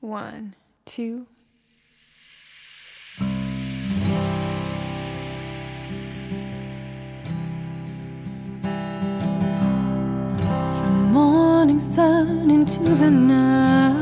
One, two. From morning sun into the night,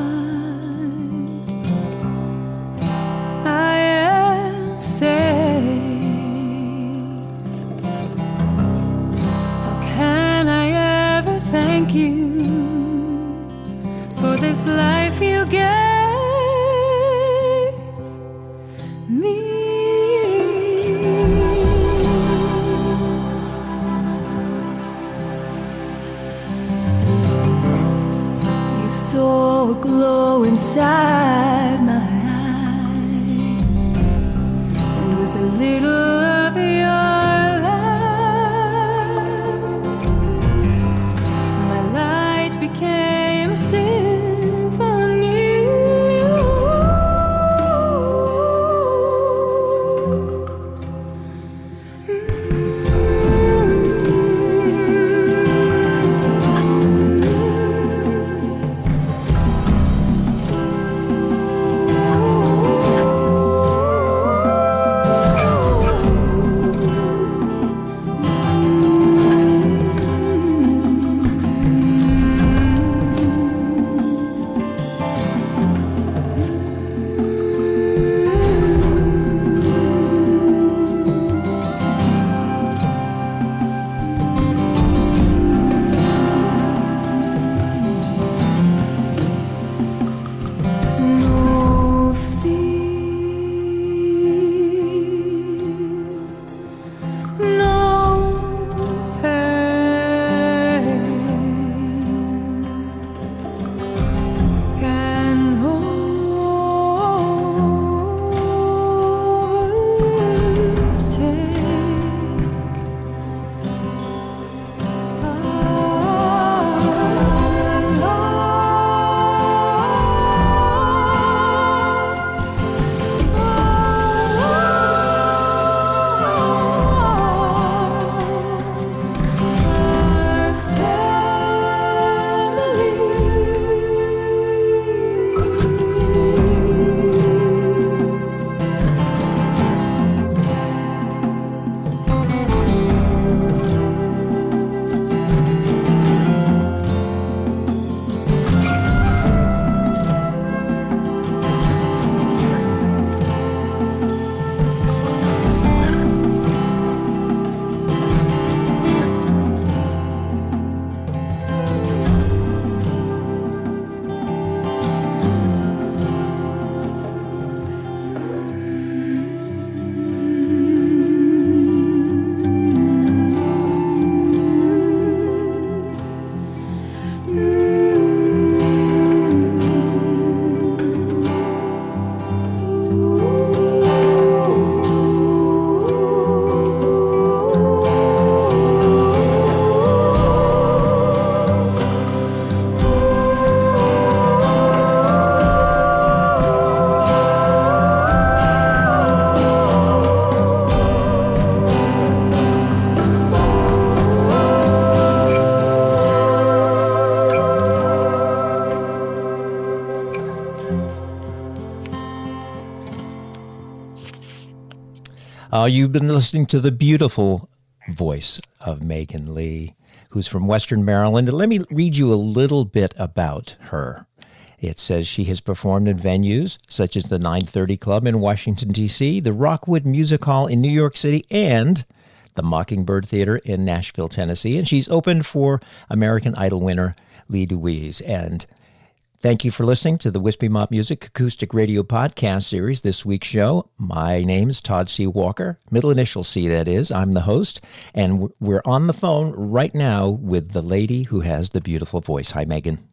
You've been listening to the beautiful voice of Megan Lee, who's from Western Maryland. Let me read you a little bit about her. It says she has performed in venues such as the 930 Club in Washington, D.C., the Rockwood Music Hall in New York City, and the Mockingbird Theater in Nashville, Tennessee. And she's opened for American Idol winner Lee DeWyze. And Thank you for listening to the Wispy Mop Music Acoustic Radio Podcast Series, this week's show. My name is Todd C. Walker, middle initial C, that is. I'm the host, and we're on the phone right now with the lady who has the beautiful voice. Hi, Megan.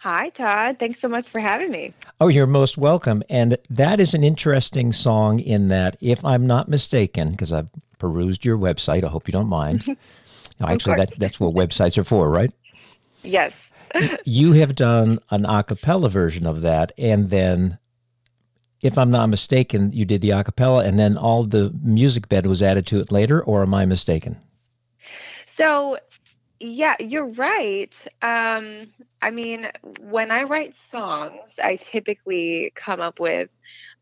Hi, Todd. Thanks so much for having me. Oh, you're most welcome. And that is an interesting song in that, if I'm not mistaken, because I've perused your website, I hope you don't mind. No, actually, that, that's what websites are for, right? Yes. You have done an a cappella version of that and then if i'm not mistaken you did the a cappella and then all the music bed was added to it later or am i mistaken So Yeah, you're right. Um, I mean, when I write songs, I typically come up with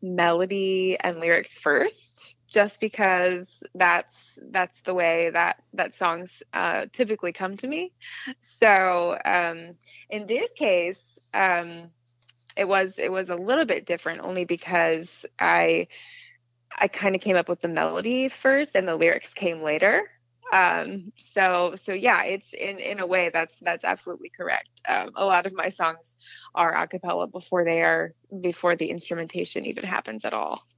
melody and lyrics first, just because that's that's the way that that songs uh, typically come to me. So um, in this case, um, it was it was a little bit different, only because I I kind of came up with the melody first, and the lyrics came later um so so yeah it's in in a way that's that's absolutely correct. Um, a lot of my songs are a cappella before they are before the instrumentation even happens at all.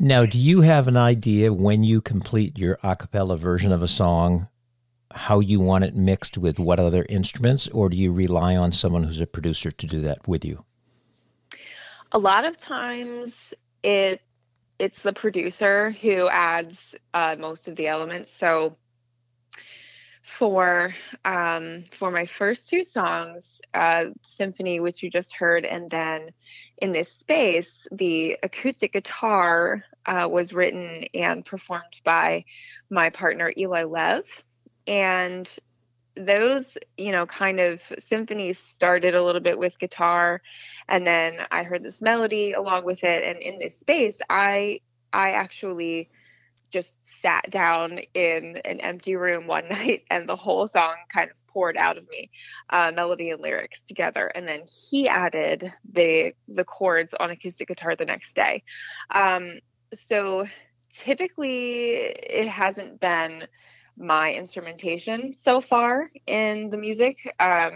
Now do you have an idea when you complete your a cappella version of a song how you want it mixed with what other instruments or do you rely on someone who's a producer to do that with you? A lot of times it it's the producer who adds uh, most of the elements. So for um, for my first two songs, uh, Symphony, which you just heard, and then in this space, the acoustic guitar uh, was written and performed by my partner Eli Lev, and those you know kind of symphonies started a little bit with guitar and then i heard this melody along with it. And in this space i i actually just sat down in an empty room one night and the whole song kind of poured out of me uh, melody and lyrics together. And then he added the the chords on acoustic guitar the next day. Um, so typically it hasn't been my instrumentation so far in the music. Um,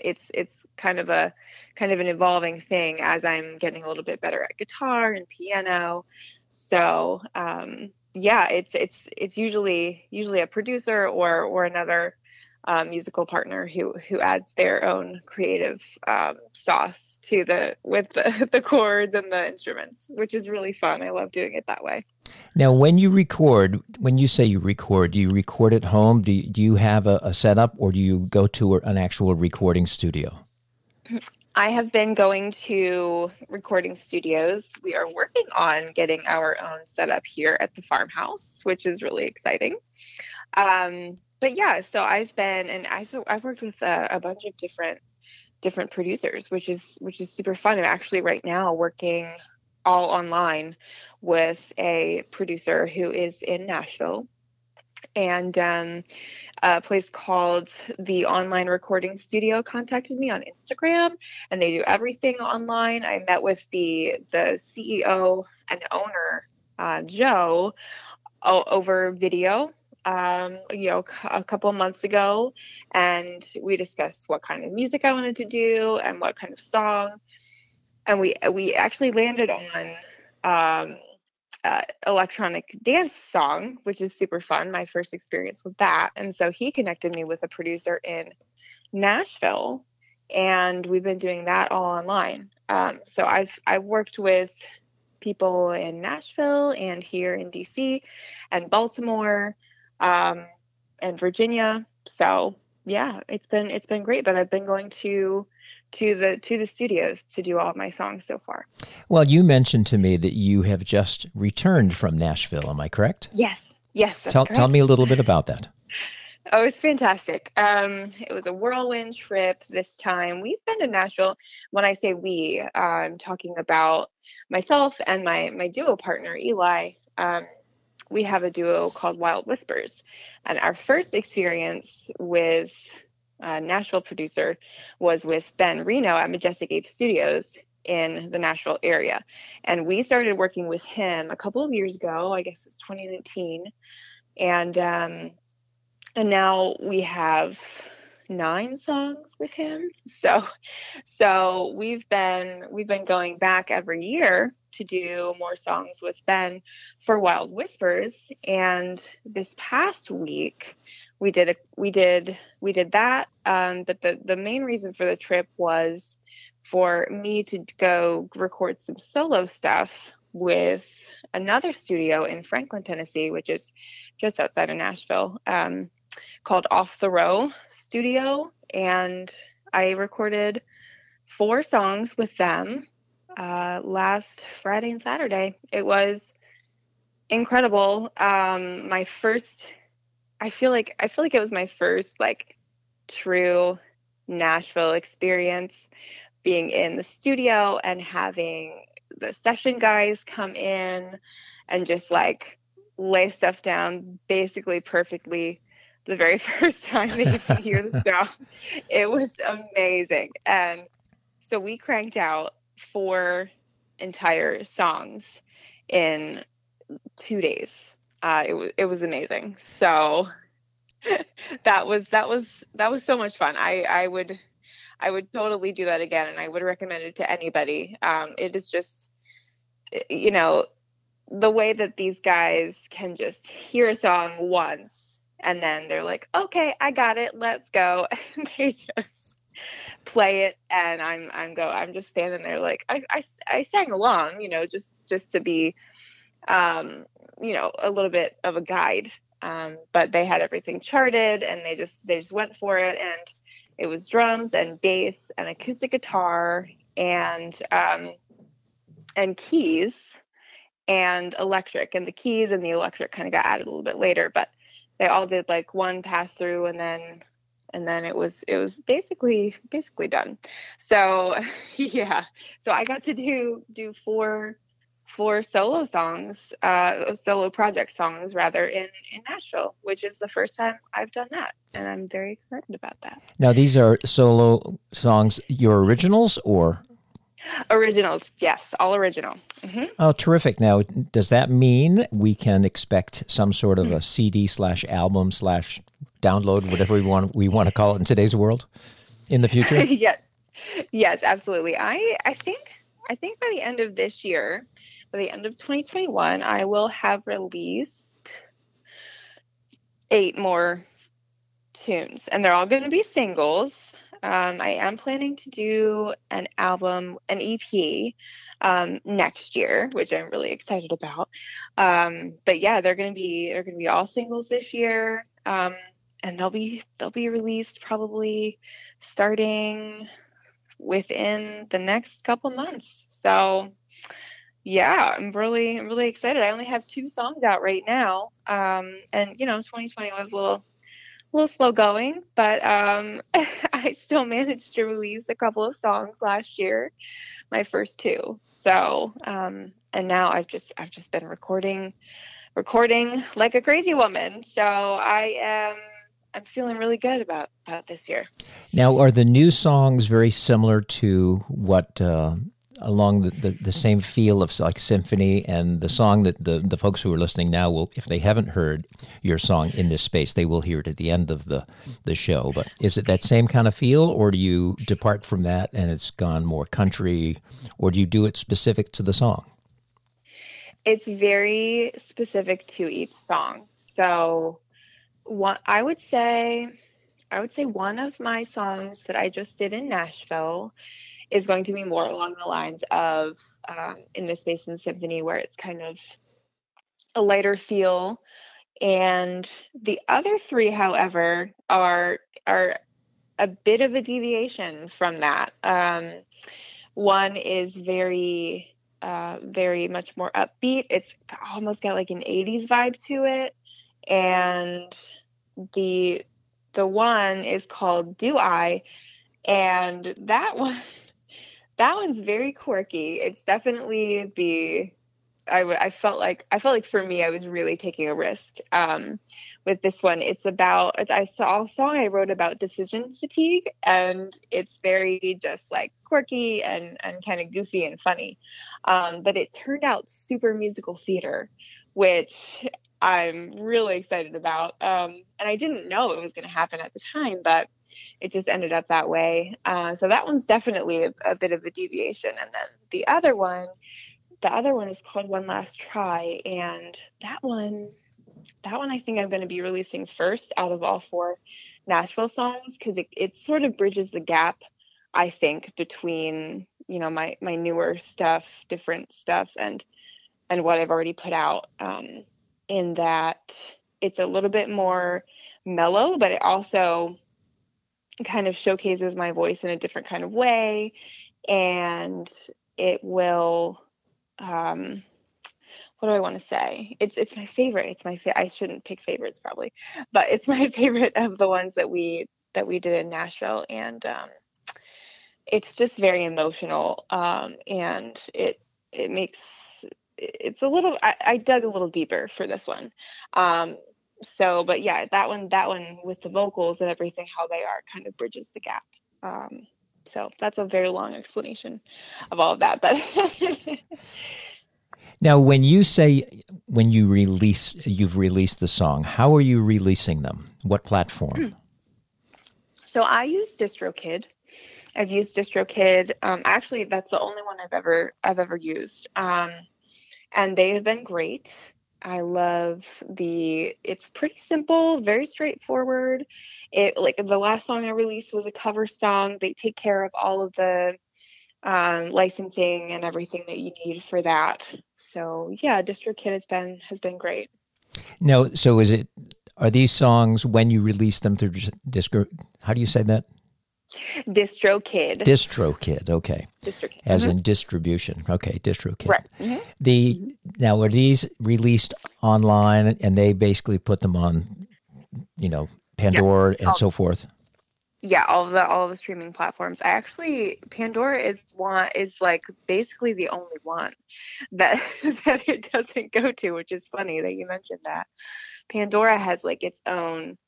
it's it's kind of a kind of an evolving thing as i'm getting a little bit better at guitar and piano. So um, yeah, it's it's it's usually usually a producer or or another um, musical partner who who adds their own creative um, sauce to the with the, the chords and the instruments, which is really fun. I love doing it that way. Now, when you record, when you say you record, do you record at home? Do you, do you have a, a setup, or do you go to an actual recording studio? I have been going to recording studios. We are working on getting our own setup here at the farmhouse, which is really exciting. Um, but yeah, so I've been and I've I've worked with a, a bunch of different different producers, which is which is super fun. I'm actually right now working all online with a producer who is in Nashville and um, a place called the Online Recording Studio contacted me on Instagram, and they do everything online. I met with the the CEO and owner, uh, Joe, o- over video. Um, you know, a couple months ago, and we discussed what kind of music I wanted to do and what kind of song, and we we actually landed on um, uh, electronic dance song, which is super fun. My first experience with that. And so he connected me with a producer in Nashville, and we've been doing that all online. Um, so I've I've worked with people in Nashville and here in DC and Baltimore um, and Virginia. So yeah, it's been it's been great. But I've been going to to the to the studios to do all my songs so far. Well, you mentioned to me that you have just returned from Nashville. Am I correct? Yes. Yes. Tell correct. tell me a little bit about that. Oh, it's fantastic. Um, it was a whirlwind trip this time. We've been to Nashville. When I say we, I'm talking about myself and my my duo partner Eli. Um, we have a duo called Wild Whispers, and our first experience with uh, Nashville producer, was with Ben Reno at Majestic Ape Studios in the Nashville area. And we started working with him a couple of years ago, I guess it was 2019. And um, and now we have nine songs with him. So so we've been we've been going back every year to do more songs with Ben for Wild Whispers. And this past week we did a, we did we did that. Um, but the the main reason for the trip was for me to go record some solo stuff with another studio in Franklin, Tennessee, which is just outside of Nashville, um, called Off the Row Studio, and I recorded four songs with them uh, last Friday and Saturday. It was incredible. Um, my first I feel like I feel like it was my first like true Nashville experience being in the studio and having the session guys come in and just like lay stuff down basically perfectly the very first time they even hear the stuff. It was amazing. And so we cranked out four entire songs in two days. Uh, it was it was amazing. So that was that was that was so much fun. I I would I would totally do that again, and I would recommend it to anybody. Um, it is just you know the way that these guys can just hear a song once and then they're like, okay, I got it, let's go. And they just play it and I'm I'm go I'm just standing there like I, I, I sang along, you know, just just to be um, you know, a little bit of a guide. Um, but they had everything charted and they just they just went for it. And it was drums and bass and acoustic guitar and um, and keys and electric. And the keys and the electric kind of got added a little bit later but they all did like one pass through and then and then it was it was basically basically done. So yeah. So i got to do do four four solo songs uh solo project songs rather in in nashville which is the first time i've done that and i'm very excited about that. Now, these are solo songs, your originals, or? Originals yes all original. Hmm oh, terrific! Now, does that mean we can expect some sort of a CD slash album slash download, whatever we want we want to call it in today's world, in the future? yes. Yes absolutely. I i think i think by the end of this year by the end of 2021 i will have released eight more tunes and they're all going to be singles um, i am planning to do an album an ep um, next year which i'm really excited about um, but yeah they're going to be they're going to be all singles this year um, and they'll be they'll be released probably starting within the next couple months. So yeah, I'm really really excited. I only have two songs out right now. Um and you know, 2020 was a little a little slow going, but um I still managed to release a couple of songs last year, my first two. So, um and now I've just I've just been recording recording like a crazy woman. So I am I'm feeling really good about about this year. Now, are the new songs very similar to what uh, along the, the, the same feel of like symphony and the song that the, the folks who are listening now will, if they haven't heard your song in this space, they will hear it at the end of the, the show. But is it that same kind of feel, or do you depart from that and it's gone more country, or do you do it specific to the song? It's very specific to each song. So one I would say I would say one of my songs that I just did in Nashville is going to be more along the lines of um, in the space and symphony where it's kind of a lighter feel. And the other three however are are a bit of a deviation from that. Um, one is very uh, very much more upbeat. It's almost got like an 80s vibe to it. And the the one is called do i? And that one that one's very quirky it's definitely the I, w- I felt like I felt like for me I was really taking a risk um, with this one. It's about I saw a song I wrote about decision fatigue, and it's very just like quirky and and kind of goofy and funny. Um, but it turned out super musical theater, which I'm really excited about. Um, and I didn't know it was going to happen at the time, but it just ended up that way. Uh, so that one's definitely a, a, bit of a deviation. And then the other one, the other one is called One Last Try, and that one, that one I think I'm going to be releasing first out of all four Nashville songs because it, it sort of bridges the gap, I think, between you know my my newer stuff, different stuff, and and what I've already put out. Um, in that it's a little bit more mellow, but it also kind of showcases my voice in a different kind of way. And it will, um, what do I want to say? It's it's my favorite. It's my fa- I shouldn't pick favorites probably, but it's my favorite of the ones that we that we did in Nashville, and um, it's just very emotional, um, and it it makes it's a little. I, I dug a little deeper for this one, um, so but yeah, that one that one with the vocals and everything, how they are, kind of bridges the gap. Um, so that's a very long explanation of all of that, but. Now, when you say when you release, you've released the song, how are you releasing them? What platform? So I use DistroKid. I've used DistroKid. Um, actually, that's the only one I've ever I've ever used, um, and they have been great. I love the. It's pretty simple, very straightforward. It like the last song I released was a cover song. They take care of all of the um, licensing and everything that you need for that. So yeah, DistroKid has been has been great. No, so is it? Are these songs when you release them through Distro? How do you say that? DistroKid. DistroKid. Okay. DistroKid. As Mhm. in distribution. Okay, DistroKid. right. Mhm. The now are these released online and they basically put them on, you know, Pandora and Oh. so forth. yeah all of the all of the streaming platforms i actually pandora is one is like basically the only one that that it doesn't go to which is funny that you mentioned that pandora has like its own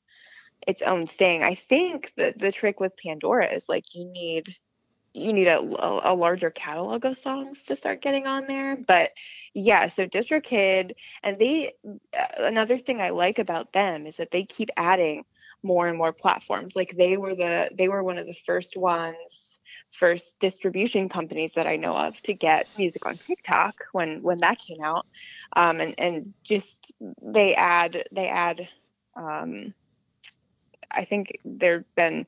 its own thing. I think that the trick with pandora is like you need you need a, a, larger catalog of songs to start getting on there. But yeah so distrokid and they uh, another thing i like about them is that they keep adding more and more platforms. Like they were the they were one of the first ones first distribution companies that i know of to get music on tiktok when when that came out. Um and and just they add they add um i think there've been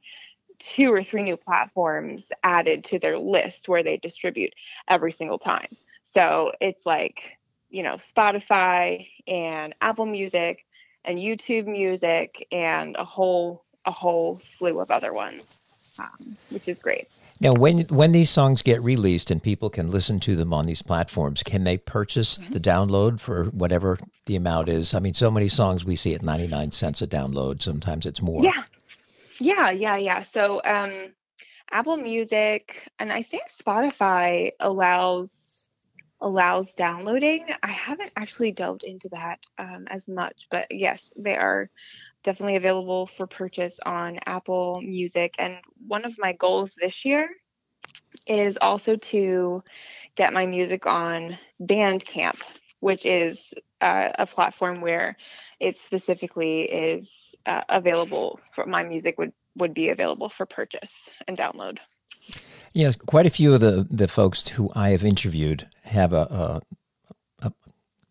two or three new platforms added to their list where they distribute every single time so it's like you know spotify and apple music and YouTube Music and a whole a whole slew of other ones, um, which is great. Now, when when these songs get released and people can listen to them on these platforms, can they purchase Mm-hmm. the download for whatever the amount is? I mean, so many songs we see at ninety nine cents a download. Sometimes it's more. Yeah, yeah, yeah, yeah. So um, Apple Music and I think Spotify allows allows downloading. I haven't actually delved into that um, as much, but yes, they are definitely available for purchase on Apple Music. And one of my goals this year is also to get my music on Bandcamp, which is uh, a platform where it specifically is uh, available for my music would would be available for purchase and download. Yes, quite a few of the, the folks who I have interviewed have a, a, a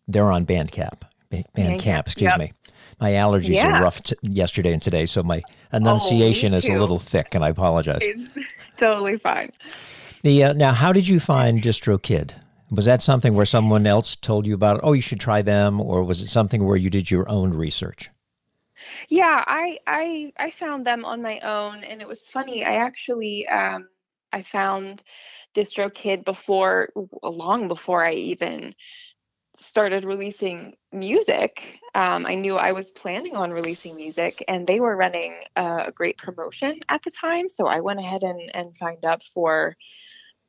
they're on Bandcamp. Ba- Bandcamp, excuse yep. me. My allergies Yeah. are rough t- yesterday and today, so my enunciation is a little thick, and I apologize. It's totally fine. The uh, now, how did you find DistroKid? Was that something where someone else told you about it? Oh, you should try them, or was it something where you did your own research? Yeah, I I I found them on my own, and it was funny. I actually um, I found DistroKid before, long before I even started releasing music. Um, I knew I was planning on releasing music, and they were running a great promotion at the time. So I went ahead and, and signed up for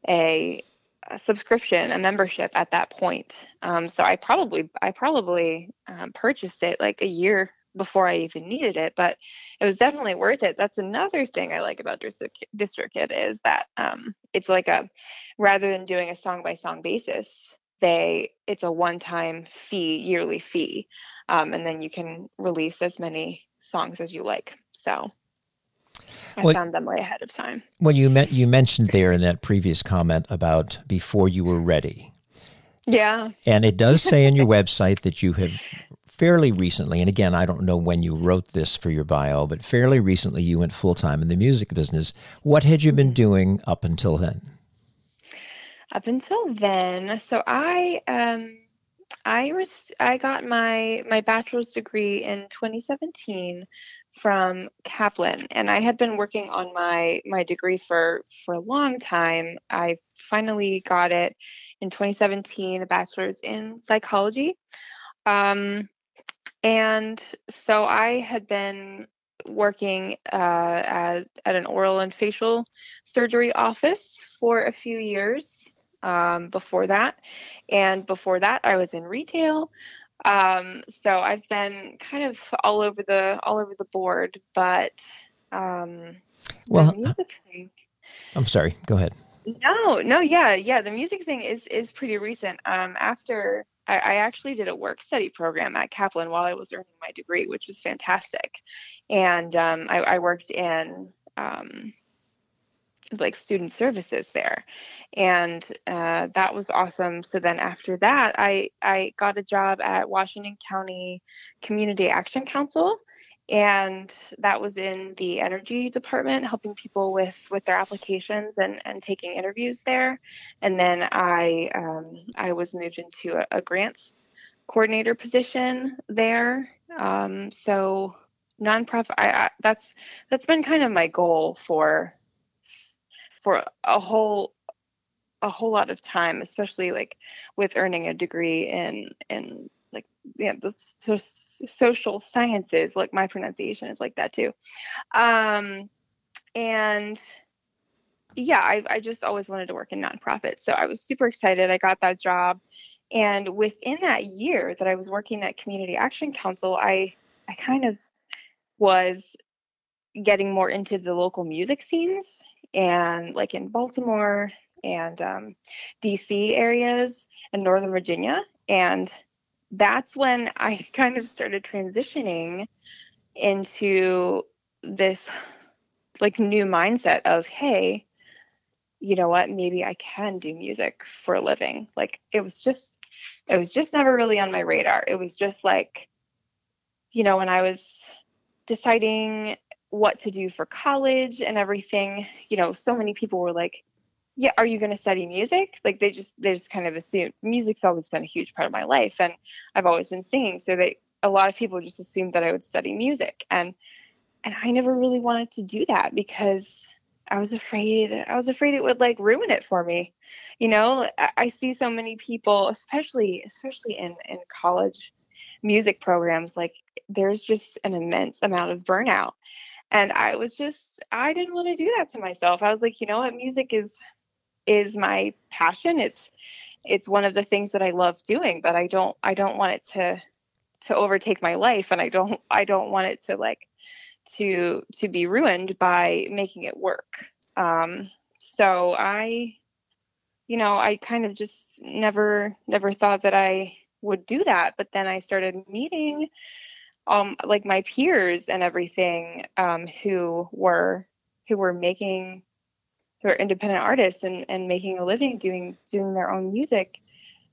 a, a subscription, a membership at that point. Um, so I probably I probably um, purchased it like a year before I even needed it, but it was definitely worth it. That's another thing I like about Distro- DistroKid is that um, it's like a rather than doing a song by song basis, they it's a one time fee, yearly fee, um, and then you can release as many songs as you like. So I Well- found them way ahead of time. Well, you met, you mentioned there in that previous comment about before you were ready, Yeah. and it does say on your website that you have fairly recently, and again, I don't know when you wrote this for your bio, but fairly recently you went full time in the music business. What had you been doing up until then? up until then so i um I was I got my my bachelor's degree in 2017 from Kaplan, and I had been working on my my degree for for a long time. I finally got it in 2017, a bachelor's in psychology, um, and so I had been working uh, at, at an oral and facial surgery office for a few years um, before that. And before that, I was in retail. Um, so I've been kind of all over the all over the board, but um, Well, the music thing. I'm sorry. Go ahead. No, no, yeah, yeah. The music thing is is pretty recent. Um, after I, I actually did a work study program at Kaplan while I was earning my degree, which was fantastic, and um, I, I worked in um, like student services there, and uh, that was awesome. So then after that, I I got a job at Washington County Community Action Council and that was in the energy department helping people with with their applications and and taking interviews there. And then i um, i was moved into a, a grants coordinator position there. Um, so nonprofit I, I that's that's been kind of my goal for for a whole a whole lot of time especially like with earning a degree in in like yeah the so, social sciences like my pronunciation is like that too. Um and yeah I, I just always wanted to work in nonprofit so i was super excited. I got that job. And within that year that i was working at community action council i i kind of was getting more into the local music scenes and like in baltimore and um, dc areas and northern virginia. And that's when I kind of started transitioning into this like new mindset of, hey, you know what, maybe I can do music for a living. Like it was just it was just never really on my radar. It was just like, you know, when I was deciding what to do for college and everything, you know, so many people were like, yeah are you going to study music? Like they just they just kind of assume music's always been a huge part of my life and i've always been singing so they a lot of people just assumed that i would study music and and i never really wanted to do that because i was afraid i was afraid it would like ruin it for me. You know i, I see so many people especially especially in in college music programs like there's just an immense amount of burnout and i was just i didn't want to do that to myself. I was like you know what? Music is is my passion. It's it's one of the things that I love doing, but I don't I don't want it to to overtake my life and I don't I don't want it to like to to be ruined by making it work. Um so I you know, I kind of just never never thought that I would do that, but then I started meeting um like my peers and everything um who were who were making who are independent artists and, and making a living doing doing their own music.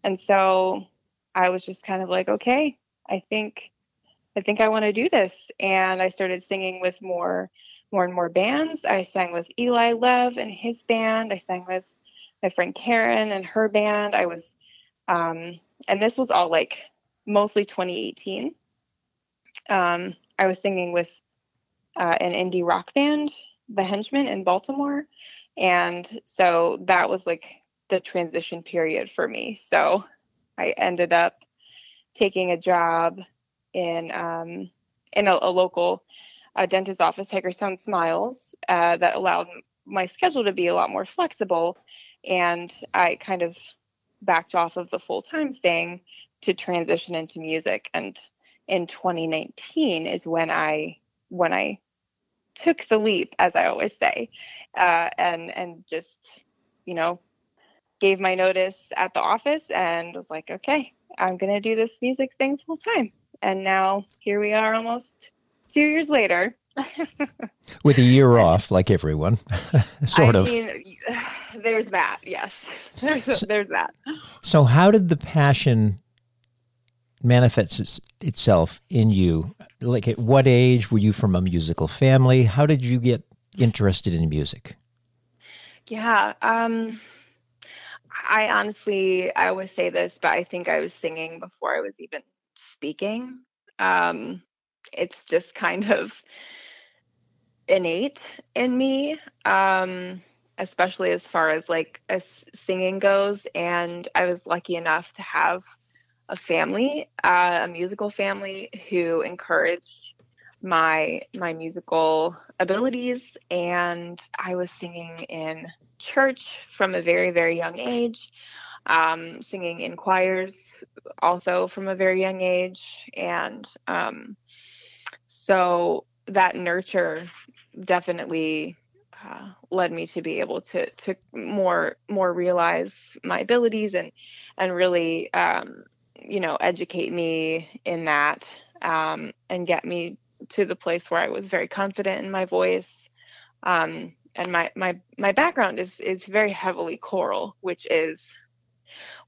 And so I was just kind of like, okay, I think I think I want to do this. And I started singing with more more and more bands. I sang with Eli Lev and his band. I sang with my friend Karen and her band. I was um, and this was all like mostly 2018. Um, I was singing with uh, an indie rock band, The Henchmen in Baltimore, and so that was like the transition period for me. So I ended up taking a job in um, in a, a local uh, dentist office, Hagerstown Smiles, uh, that allowed my schedule to be a lot more flexible. And I kind of backed off of the full time thing to transition into music. And in 2019 is when I when I took the leap, as I always say, uh, and and just you know gave my notice at the office and was like, okay, I'm gonna do this music thing full time. And now here we are, almost two years later. With a year off, like everyone, sort I of. mean, there's that. Yes, there's there's that. So, how did the passion manifest its- itself in you? Like, at what age were you from a musical family? How did you get interested in music? Yeah. Um, I honestly, I always say this, but I think I was singing before I was even speaking. Um, it's just kind of innate in me, um, especially as far as like as singing goes. And I was lucky enough to have a family, uh, a musical family, who encouraged my my musical abilities, and I was singing in church from a very very young age. Um, singing in choirs also from a very young age and um, so that nurture definitely uh, led me to be able to to more more realize my abilities and and really um, you know educate me in that um, and get me to the place where I was very confident in my voice. Um, and my my my background is is very heavily choral, which is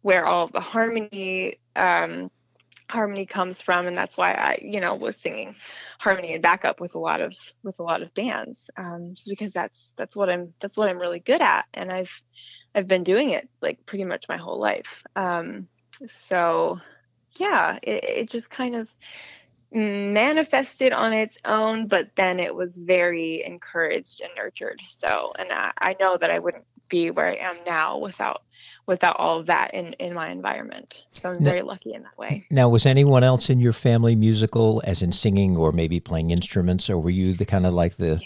where all the harmony um, harmony comes from. And that's why i you know was singing harmony and backup with a lot of with a lot of bands um just because that's that's what i'm that's what i'm really good at. And i've i've been doing it like pretty much my whole life. Um so yeah it, it just kind of manifested on its own but then it was very encouraged and nurtured so and i, I know that i wouldn't be where i am now without without all of that in in my environment. So I'm very lucky in that way. Now, was anyone else in your family musical, as in singing or maybe playing instruments, or were you the kind of like the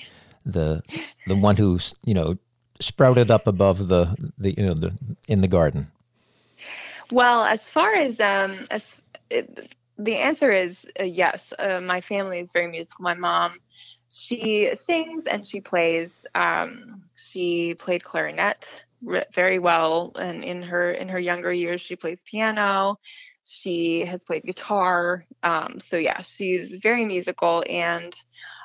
the the one who you know sprouted up above the the you know the in the garden? Well, as far as um as it, the answer is uh, yes. Uh, my family is very musical. My mom she sings and she plays. Um, she played clarinet very well. And in her in her younger years she plays piano. She has played guitar. Um, so yeah she's very musical. And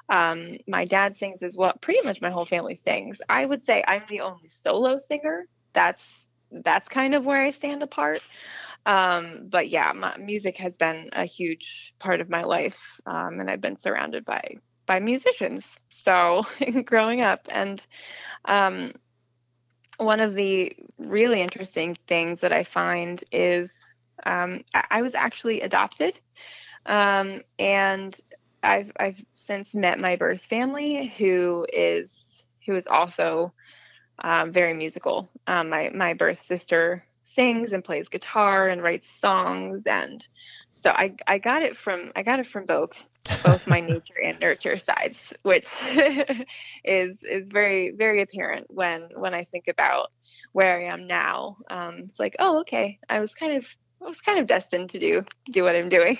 um, my dad sings as well. Pretty much my whole family sings. I would say i'm the only solo singer that's that's kind of where i stand apart. Um, but yeah my, music has been a huge part of my life um, and i've been surrounded by by musicians. So growing up and um, one of the really interesting things that I find is um, I was actually adopted, um, and I've I've since met my birth family, who is who is also um, very musical. Um, my my birth sister sings and plays guitar and writes songs, and so I I got it from I got it from both both my nature and nurture sides, which is is very very apparent when when I think about where I am now. Um, it's like, oh, okay, I was kind of I was kind of destined to do do what I'm doing.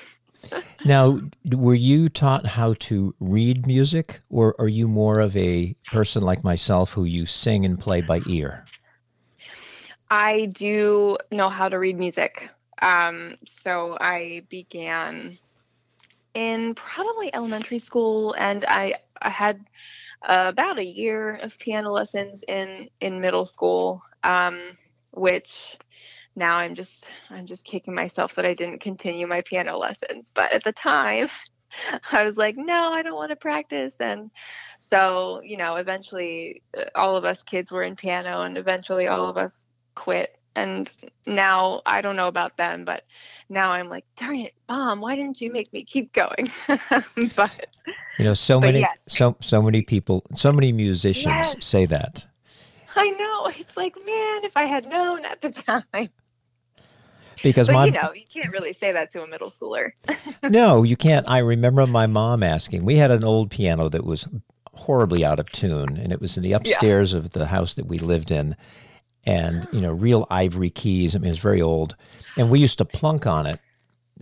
Now, were you taught how to read music, or are you more of a person like myself who you sing and play by ear? I do know how to read music. Um, so I began in probably elementary school, and I I had uh, about a year of piano lessons in in middle school, um, which now I'm just I'm just kicking myself that I didn't continue my piano lessons. But at the time, I was like, no, I don't want to practice, and so you know, eventually, uh, all of us kids were in piano, and eventually, all of us quit and now I don't know about them, but now I'm like, darn it, mom, why didn't you make me keep going? but you know, so many, yes. so so many people, so many musicians yes. say that. I know. It's like, man, if I had known at the time. Because but, my, you know, you can't really say that to a middle schooler. no, you can't. I remember my mom asking. We had an old piano that was horribly out of tune, and it was in the upstairs yeah. of the house that we lived in and you know real ivory keys. I mean, it was very old, and we used to plunk on it,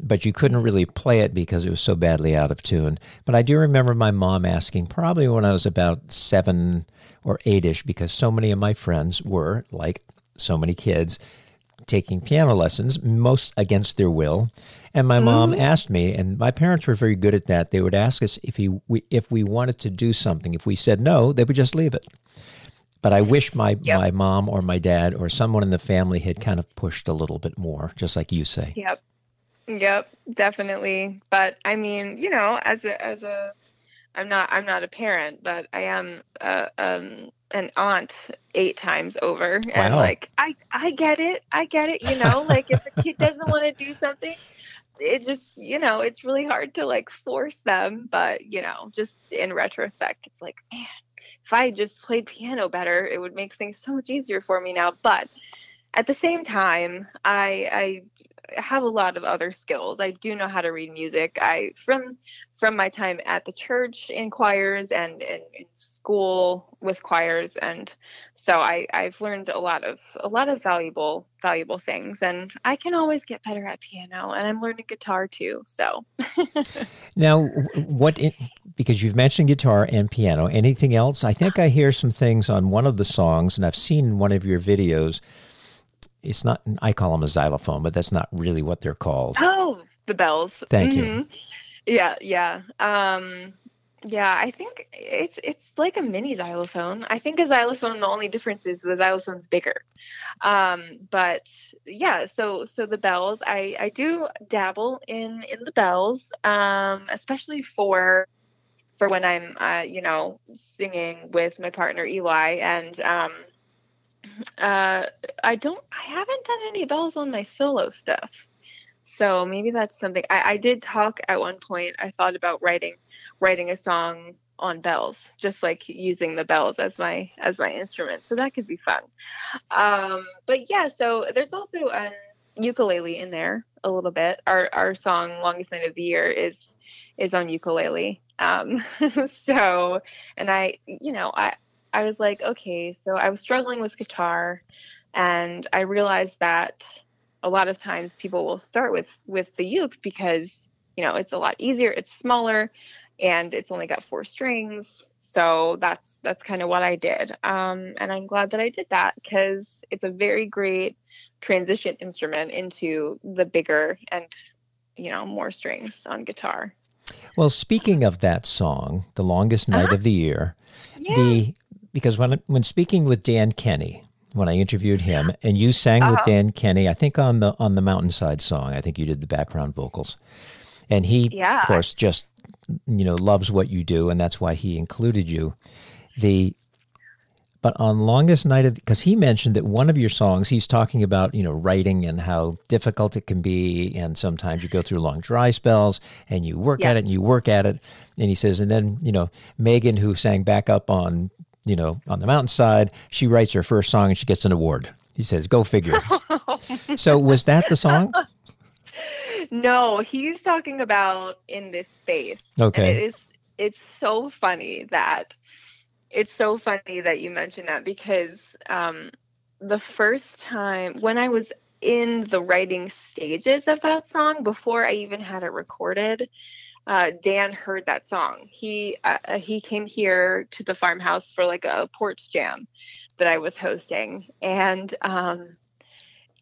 but you couldn't really play it because it was so badly out of tune. But I do remember my mom asking, probably when I was about seven or eight-ish, because so many of my friends were like so many kids taking piano lessons, most against their will. And my mom mm-hmm. asked me, and my parents were very good at that. They would ask us if he, we, if we wanted to do something. If we said no, they would just leave it. But I wish my, yep. my mom or my dad or someone in the family had kind of pushed a little bit more, just like you say. Yep. Yep, definitely. But I mean, you know, as a as a I'm not I'm not a parent, but I am a, um, an aunt eight times over, and Wow. like I I get it, I get it. You know, like if a kid doesn't want to do something, it just you know it's really hard to like force them. But you know, just in retrospect, it's like man, if I just played piano better, it would make things so much easier for me now. But at the same time, I I have a lot of other skills. I do know how to read music. I from from my time at the church in choirs and, and in school with choirs and so I, I've learned a lot of a lot of valuable valuable things and I can always get better at piano and I'm learning guitar too. So Now, what? In, because you've mentioned guitar and piano. Anything else? I think I hear some things on one of the songs, and I've seen one of your videos. It's not. I call them a xylophone, but that's not really what they're called. Oh, the bells. Thank you. Mhm. Yeah, yeah. Um yeah, I think it's it's like a mini xylophone. I think a xylophone the only difference is the xylophone's bigger. Um but yeah, so so the bells, I I do dabble in in the bells um especially for for when I'm uh you know singing with my partner Eli and um uh I don't I haven't done any bells on my solo stuff. So maybe that's something I, I did talk at one point. I thought about writing writing a song on bells, just like using the bells as my as my instrument. So that could be fun. Um, but yeah, so there's also a ukulele in there a little bit. Our our song "Longest Night of the Year" is is on ukulele. Um, so and I, you know, I I was like, okay, so I was struggling with guitar, and I realized that a lot of times people will start with with the uke because you know it's a lot easier it's smaller and it's only got four strings. So that's that's kind of what i did. Um, and i'm glad that i did that because it's a very great transition instrument into the bigger and you know more strings on guitar. Well, speaking of that song, "The Longest Night Uh-huh. of the Year," yeah. the because when when speaking with Dan Kenny, when I interviewed him, and you sang with Uh-huh. Dan Kenny, I think on the on the Mountainside song, I think you did the background vocals, and he, Yeah. of course, just you know loves what you do, and that's why he included you. The but on longest night of because he mentioned that one of your songs he's talking about you know writing and how difficult it can be and sometimes you go through long dry spells and you work Yeah. at it and you work at it and he says and then you know megan who sang back up on you know on the mountainside she writes her first song and she gets an award. He says go figure. So was that the song? No he's talking about in this space. And Okay. it is it's so funny that it's so funny that you mentioned that because um the first time when i was in the writing stages of that song before i even had it recorded uh, Dan heard that song. He uh, he came here to the farmhouse for like a porch jam that I was hosting, and um,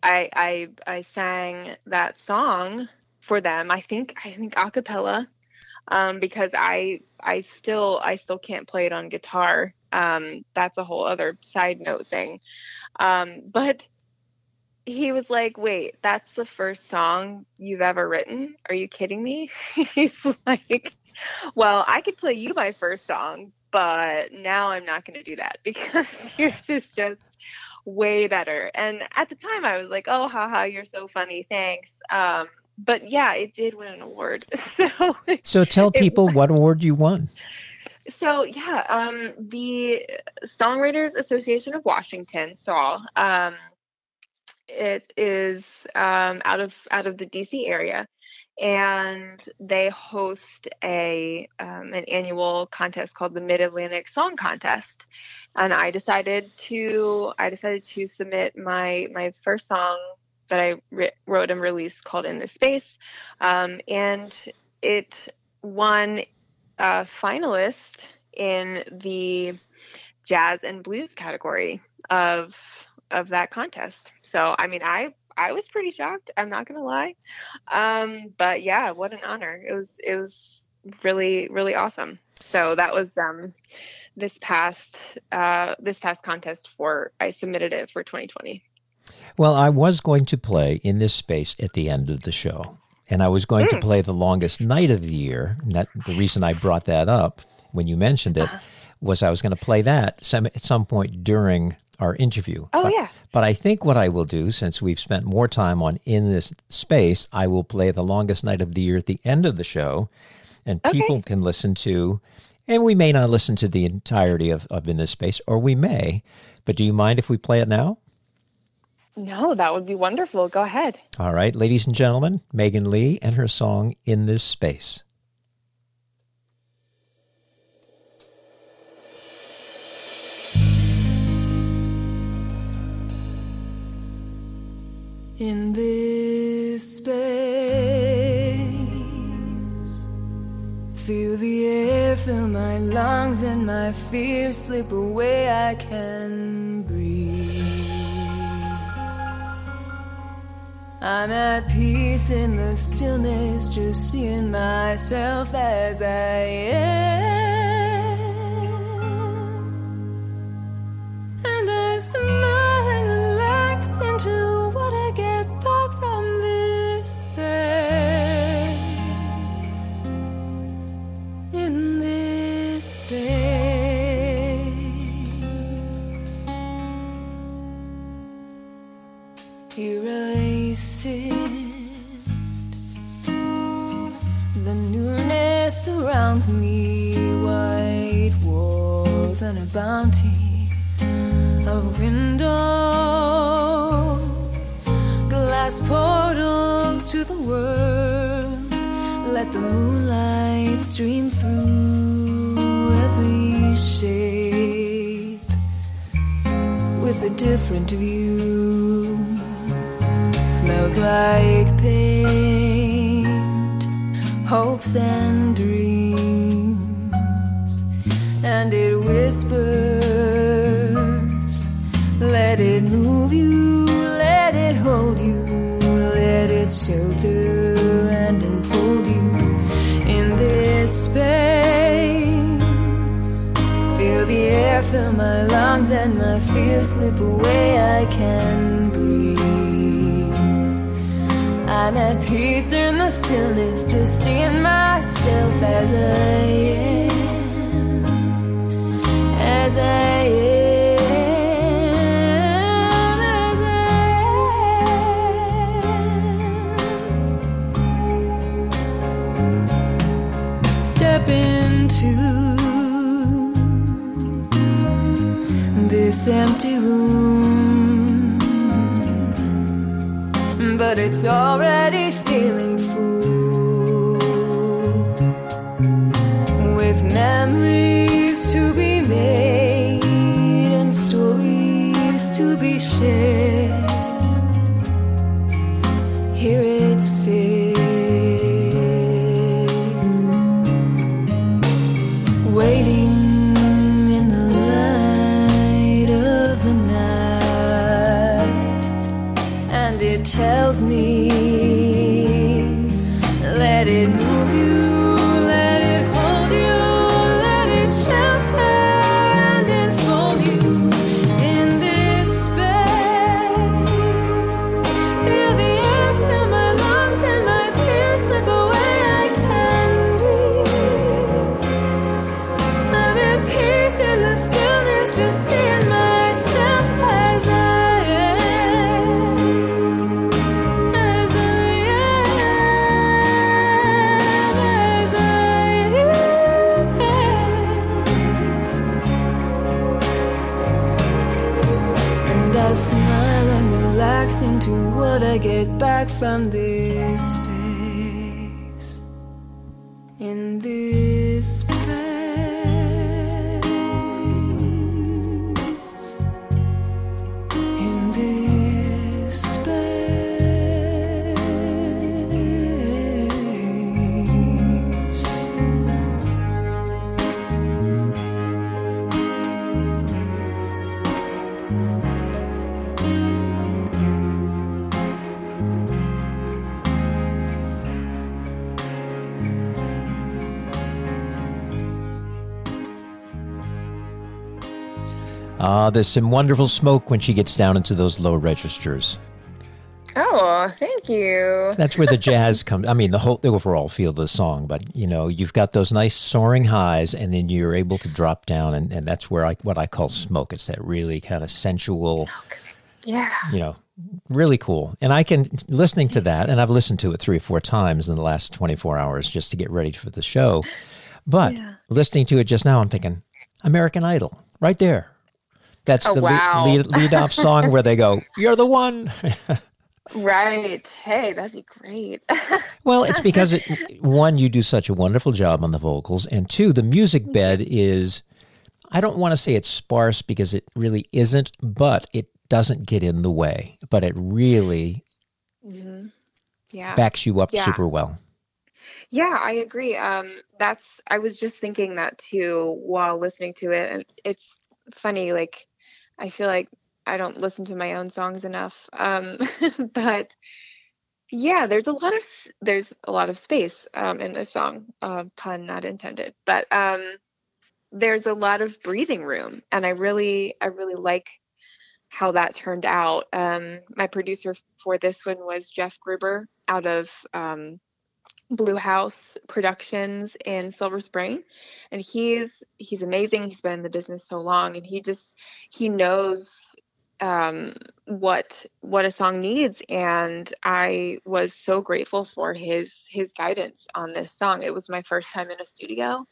I I I sang that song for them. I think I think a cappella um, because I I still I still can't play it on guitar. Um, that's a whole other side note thing. Um, but he was like, "Wait, that's the first song you've ever written? Are you kidding me?" He's like, "Well, I could play you my first song, but now I'm not going to do that because yours is just way better." And at the time, I was like, "Oh, haha, you're so funny, thanks." Um, but yeah, it did win an award. So so tell people what award you won so yeah, um, the Songwriters Association of Washington saw um, it is um, out of out of the DC area, and they host a um, an annual contest called the Mid Atlantic Song Contest, and I decided to I decided to submit my my first song that I ri wrote and released called In This Space, um, and it won a finalist in the jazz and blues category of of that contest. So I mean I I was pretty shocked, I'm not gonna lie. Um, but yeah, what an honor. It was it was really, really awesome. So that was um this past uh this past contest for I submitted it for 2020. Well, I was going to play in this space at the end of the show, and I was going to play the longest night of the year. And that the reason I brought that up when you mentioned it was I was going to play that some, at some point during our interview. Oh, but, yeah. But I think what I will do, since we've spent more time on in this space, I will play the longest night of the year at the end of the show, and Okay. people can listen to. And we may not listen to the entirety of, of in this space, or we may. But do you mind if we play it now? No, that would be wonderful. Go ahead. All right, ladies and gentlemen, Megan Lee and her song In This Space. In this space, feel the air fill my lungs and my fears slip away. I can breathe. I'm at peace in the stillness, just seeing myself as I am. And I smile surrounds me, white walls and a bounty of windows, glass portals to the world. Let the moonlight stream through every shape with a different view. Smells like paint, hopes and dreams, and it whispers. Let it move you, let it hold you, let it shelter and enfold you in this space. Feel the air fill my lungs and my fears slip away. I can breathe. I'm at peace in the stillness, just seeing myself as I am, as I am, as I am. Step into this empty room, but it's already feeling 谁些。From this Some wonderful smoke when she gets down into those low registers. Oh, thank you. That's where the jazz comes. I mean, the whole the overall feel of the song, but you know, you've got those nice soaring highs, and then you're able to drop down, and, and that's where I what I call smoke. It's that really kind of sensual, Yeah. you know, really cool. And I can listening to that, and I've listened to it three or four times in the last 24 hours just to get ready for the show. But Yeah. listening to it just now, I'm thinking American Idol, right there. That's Oh, the wow. lead, lead, lead off song where they go, "You're the one." Right. Hey, that'd be great. Well, it's because it, one, you do such a wonderful job on the vocals, and two, the music bed is. I don't want to say it's sparse because it really isn't, but it doesn't get in the way. But it really Mhm. Yeah. backs you up Yeah. super well. Yeah, I agree. Um, that's I was just thinking that too while listening to it, and it's funny. Like, I feel like I don't listen to my own songs enough. Um, but yeah, there's a lot of there's a lot of space um, in the song. Uh, pun not intended. But um, there's a lot of breathing room, and I really I really like how that turned out. Um, my producer for this one was Jeff Gruber out of Blue House Productions in Silver Spring, and he's he's amazing. He's been in the business so long, and he just he knows um, what what a song needs. And I was so grateful for his his guidance on this song. It was my first time in a studio.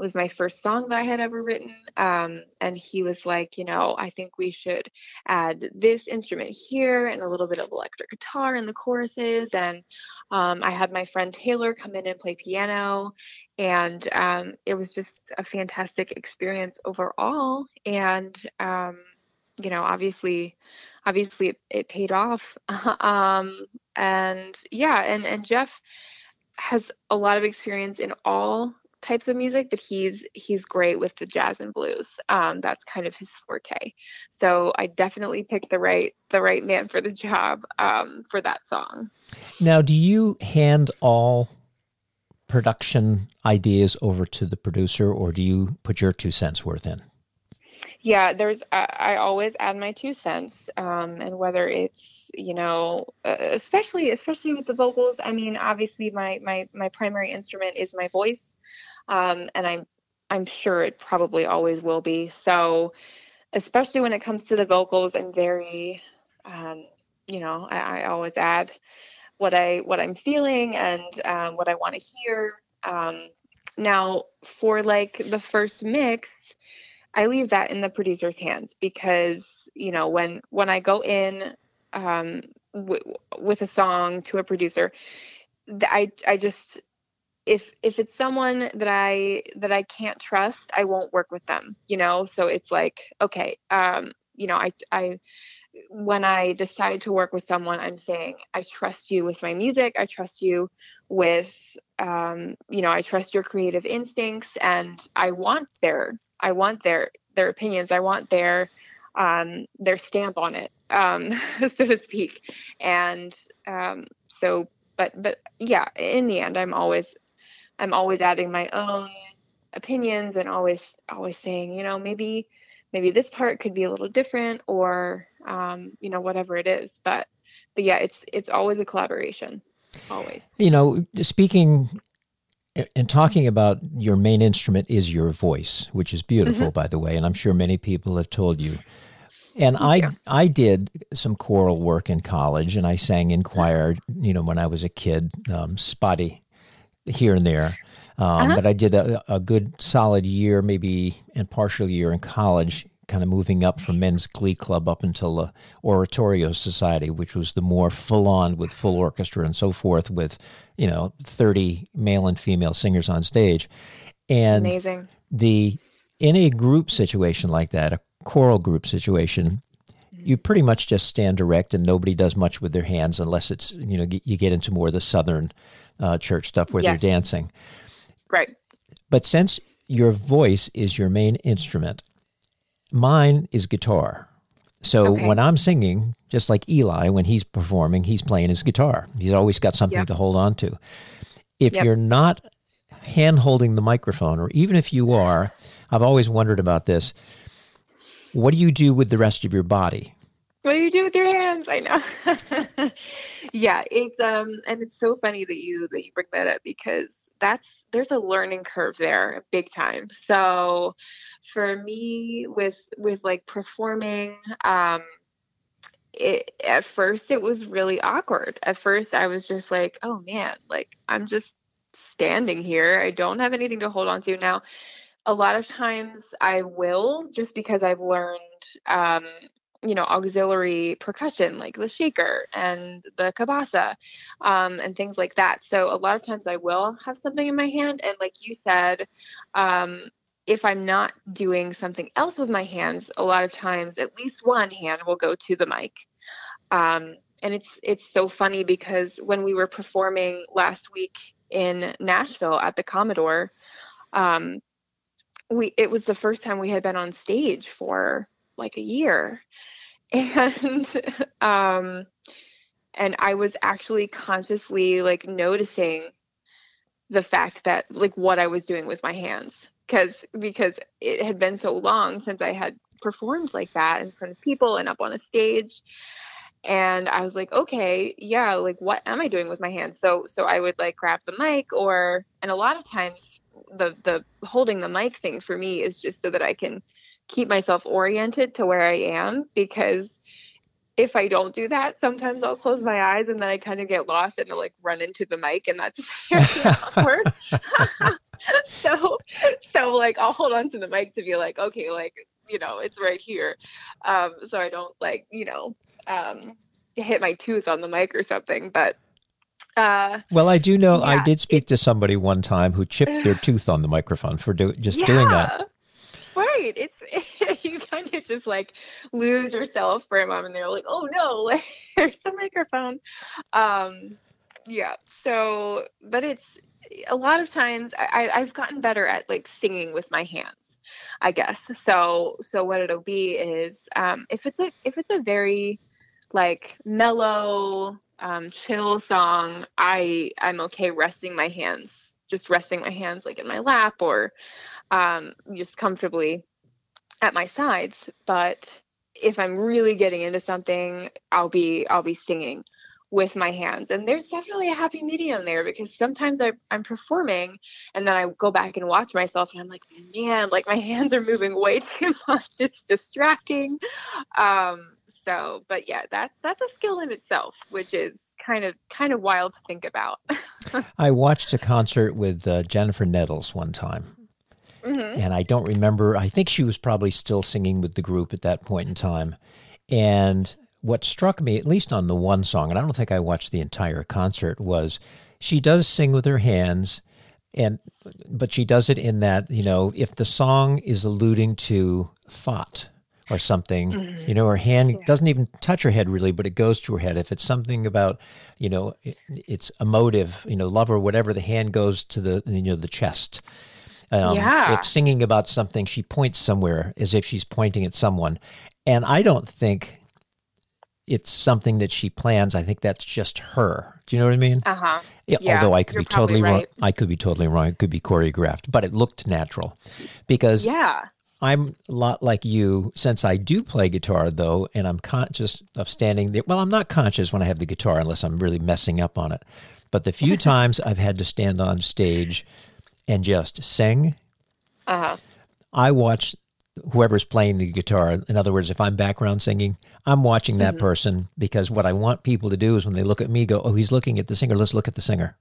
Was my first song that I had ever written, um, and he was like, you know, I think we should add this instrument here and a little bit of electric guitar in the choruses and um, I had my friend Taylor come in and play piano, and um, it was just a fantastic experience overall. And um, you know, obviously, obviously, it, it paid off. um, and yeah, and and Jeff has a lot of experience in all types of music, but he's he's great with the jazz and blues. Um, that's kind of his forte. So I definitely picked the right the right man for the job um, for that song. Now, do you hand all production ideas over to the producer, or do you put your two cents worth in? Yeah, there's. I, I always add my two cents, um, and whether it's you know, uh, especially especially with the vocals. I mean, obviously my my my primary instrument is my voice, um, and I'm I'm sure it probably always will be. So, especially when it comes to the vocals, I'm very, um, you know, I, I always add what I what I'm feeling and um, what I want to hear. Um, now, for like the first mix, I leave that in the producer's hands because you know when when I go in um, w- with a song to a producer, I I just if if it's someone that I that I can't trust, I won't work with them. You know, so it's like okay, um, you know, I I when I decide to work with someone, I'm saying, I trust you with my music. I trust you with, um, you know, I trust your creative instincts, and I want their, I want their, their opinions. I want their, um, their stamp on it, um, so to speak. And um, so, but, but yeah, in the end, I'm always, I'm always adding my own opinions and always, always saying, you know, maybe maybe this part could be a little different or um, you know whatever it is but but yeah it's it's always a collaboration always You know, speaking and talking about your main instrument is your voice, which is beautiful, by the way, and I'm sure many people have told you. And I you. I did some choral work in college, and I sang in choir. You know, when I was a kid, um, spotty here and there. Um, But I did a, a good solid year, maybe and partial year in college, kind of moving up from men's glee club up until the oratorio society, which was the more full on with full orchestra and so forth, with you know thirty male and female singers on stage, and amazing the in a group situation like that, a choral group situation, you pretty much just stand direct and nobody does much with their hands unless it's you know you get into more of the southern uh, church stuff where Yes. they're dancing. right But since your voice is your main instrument, mine is guitar. So Okay. when I'm singing, just like Eli, when he's performing, he's playing his guitar. He's always got something Yep. to hold on to. If Yep. you're not hand holding the microphone, or even if you are, I've always wondered about this. What do you do with the rest of your body? what do you do with your hands? I know. yeah, it's um and it's so funny that you that you bring that up because that's there's a learning curve there big time. So for me with with like performing um it at first it was really awkward. At first I was just like, "Oh man, like I'm just standing here. I don't have anything to hold on to now." A lot of times I will just because I've learned um you know auxiliary percussion like the shaker and the cabasa um, and things like that so a lot of times i will have something in my hand and like you said um, if i'm not doing something else with my hands a lot of times at least one hand will go to the mic. Um, and it's it's so funny because when we were performing last week in nashville at the commodore um, we it was the first time we had been on stage for like a year. And um and i was actually consciously like noticing the fact that like what i was doing with my hands because because it had been so long since i had performed like that in front of people and up on a stage and i was like okay yeah like what am i doing with my hands so so i would like grab the mic or and a lot of times the the holding the mic thing for me is just so that i can keep myself oriented to where I am because if I don't do that, sometimes I'll close my eyes and then I kind of get lost and I'll like run into the mic and that's awkward. so so like I'll hold on to the mic to be like, okay, like, you know, it's right here. Um, so I don't like, you know, um hit my tooth on the mic or something. But uh Well, I do know I did speak to somebody one time who chipped their tooth on the microphone for do, just doing that. Right. It's you kind of just like lose yourself for a moment. They're like, oh no, like there's the microphone. Um, yeah. So, but it's a lot of times I, I've gotten better at like singing with my hands, I guess. So, so what it'll be is um, if it's a if it's a very like mellow, um, chill song, I I'm okay resting my hands, just resting my hands like in my lap or um, just comfortably at my sides. But if I'm really getting into something, I'll be I'll be singing with my hands. And there's definitely a happy medium there because sometimes I, I'm performing and then I go back and watch myself and I'm like, man, like my hands are moving way too much. It's distracting. Um, so, but yeah, that's that's a skill in itself, which is kind of kind of wild to think about. I watched a concert with uh, Jennifer Nettles one time. hmm and I don't remember. I think she was probably still singing with the group at that point in time. And what struck me, at least on the one song, and I don't think I watched the entire concert, was she does sing with her hands, and but she does it in that you know if the song is alluding to thought or something, you know, her hand Yeah. doesn't even touch her head really, but it goes to her head. If it's something about, you know, it, it's emotive, you know, love or whatever, the hand goes to the you know the chest. Um, Yeah. If singing about something, she points somewhere as if she's pointing at someone. And I don't think it's something that she plans. I think that's just her. Do you know what I mean? Uh huh. Yeah, Yeah, although I could be totally probably wrong. I could be totally wrong. It could be choreographed, but it looked natural because Yeah. I'm a lot like you. Since I do play guitar, though, and I'm conscious of standing there. Well, I'm not conscious when I have the guitar unless I'm really messing up on it. But the few times I've had to stand on stage and just sing, Uh huh. I watch whoever's playing the guitar. In other words, if I'm background singing, I'm watching that Mm-hmm. person because what I want people to do is when they look at me, go, "Oh, he's looking at the singer. Let's look at the singer."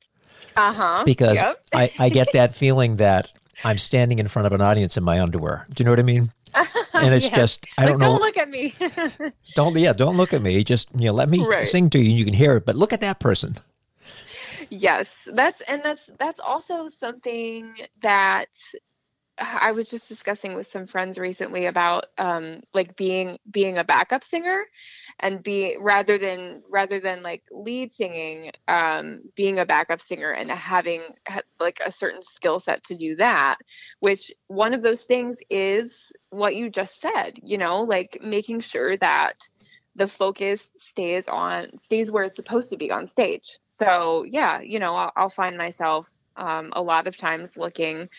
Uh huh. Because Yep. I, I get that feeling that I'm standing in front of an audience in my underwear. Do you know what I mean? And it's Yes. just I Like, don't know. Don't look at me. Don't yeah, don't look at me. Just you know, let me Right. sing to you. And you can hear it, but look at that person. yes, that's and that's that's also something that I was just discussing with some friends recently about um like being being a backup singer and be rather than rather than like lead singing um being a backup singer and having like a certain skill set to do that which one of those things is what you just said you know like making sure that the focus stays on stays where it's supposed to be on stage. So yeah you know i'll, I'll find myself um, a lot of times looking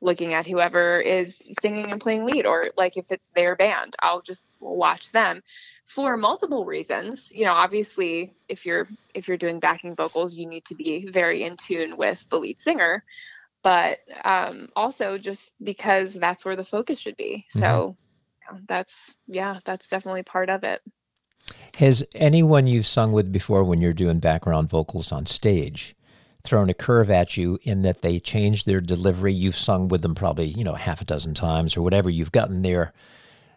looking at whoever is singing and playing lead or like if it's their band i'll just watch them for multiple reasons. You know, obviously, if you're if you're doing backing vocals, you need to be very in tune with the lead singer, but um, also just because that's where the focus should be. So you know, that's yeah, that's definitely part of it. Has anyone you've sung with before, when you're doing background vocals on stage, thrown a curve at you in that they changed their delivery? You've sung with them probably, you know, half a dozen times or whatever. You've gotten their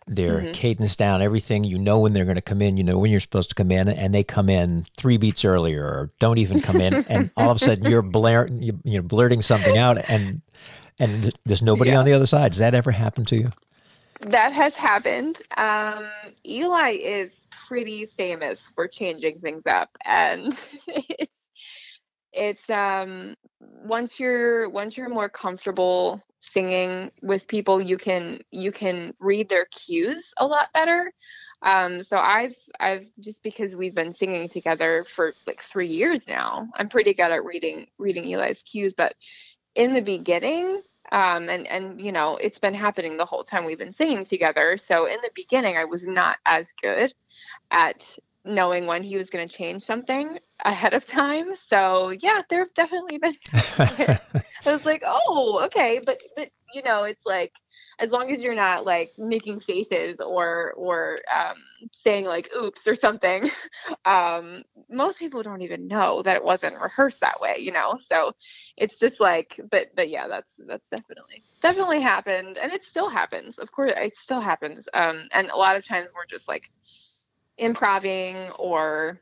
their cadence down, everything. You know when they're going to come in. You know when you're supposed to come in, and they come in three beats earlier or don't even come in, and all of a sudden you're blaring, you, you're blurting something out, and and there's nobody Yeah. on the other side. Does that ever happen to you? That has happened. Um, Eli is pretty famous for changing things up, and it's it's um once you're once you're more comfortable singing with people, you can you can read their cues a lot better. Um, so I've I've just because we've been singing together for like three years now, I'm pretty good at reading reading Eli's cues. But in the beginning, um, and and you know it's been happening the whole time we've been singing together. So in the beginning, I was not as good at knowing when he was going to change something ahead of time. So yeah, there have definitely been I was like, oh, okay, but but you know, it's like as long as you're not like making faces or or um, saying like oops or something, um, most people don't even know that it wasn't rehearsed that way, you know. So it's just like, but but yeah, that's that's definitely definitely happened, and it still happens. Of course, it still happens. Um, and a lot of times we're just like improving or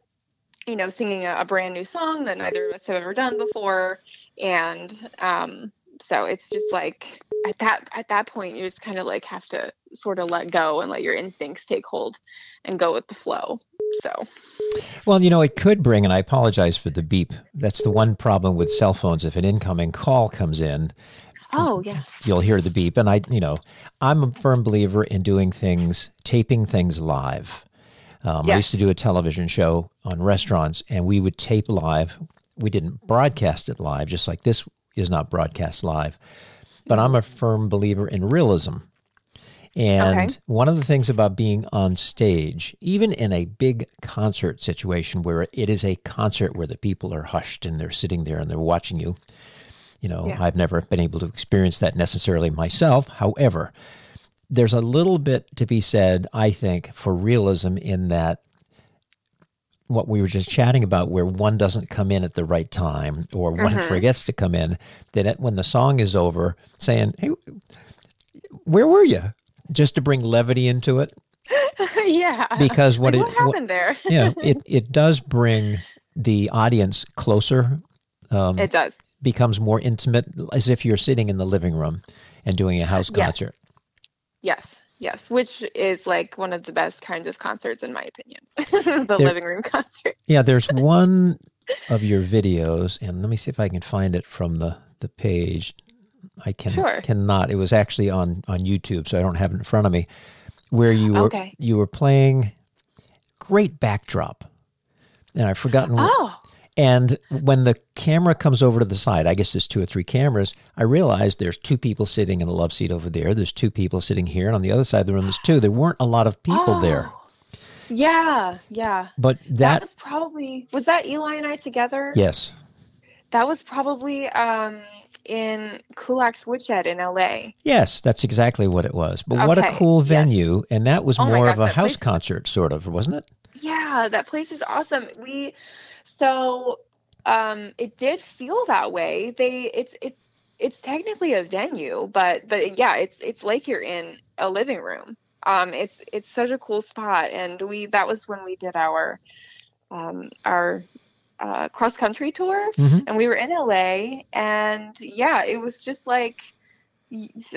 you know singing a, a brand new song that neither of us have ever done before and um so it's just like at that at that point you just kind of like have to sort of let go and let your instincts take hold and go with the flow so Well, you know, it could bring, and I apologize for the beep. That's the one problem with cell phones. If an incoming call comes in, oh yeah you'll hear the beep. And I, you know, I'm a firm believer in doing things, taping things live. Um, I used to do a television show on restaurants, and we would tape live. We didn't broadcast it live, just like this is not broadcast live. But I'm a firm believer in realism. And Okay. one of the things about being on stage, even in a big concert situation where it is a concert where the people are hushed and they're sitting there and they're watching you, you know, Yeah. I've never been able to experience that necessarily myself. However, there's a little bit to be said, I think, for realism in that what we were just chatting about, where one doesn't come in at the right time or one forgets to come in, that it, when the song is over, saying, Hey, where were you? Just to bring levity into it. yeah Because what Like, it what happened there yeah, it, it does bring the audience closer, um, it does becomes more intimate, as if you're sitting in the living room and doing a house concert. yes yes yes, which is like one of the best kinds of concerts in my opinion the There- living room concert Yeah, there's one of your videos, and let me see if I can find it from the, the page. I can Sure. cannot. It was actually on on YouTube, so I don't have it in front of me. Where you were Okay. you were playing great backdrop, and I've forgotten. oh And when the camera comes over to the side, I guess there's two or three cameras. I realized there's two people sitting in the love seat over there. There's two people sitting here, and on the other side of the room there's two. There weren't a lot of people there, Oh. Yeah, yeah. but That, that, was probably was that Eli and I together? yes, That was probably um in Kulak's Woodshed in LA. Yes, that's exactly what it was. But what a Okay, cool yes. venue. And that was Oh more gosh, of a house concert, sort of, wasn't it? Yeah, that place is awesome. We so um it did feel that way. They it's it's it's technically a venue, but but yeah, it's it's like you're in a living room. Um it's it's such a cool spot and we that was when we did our um our uh, cross country tour Mhm. and we were in LA and yeah, it was just like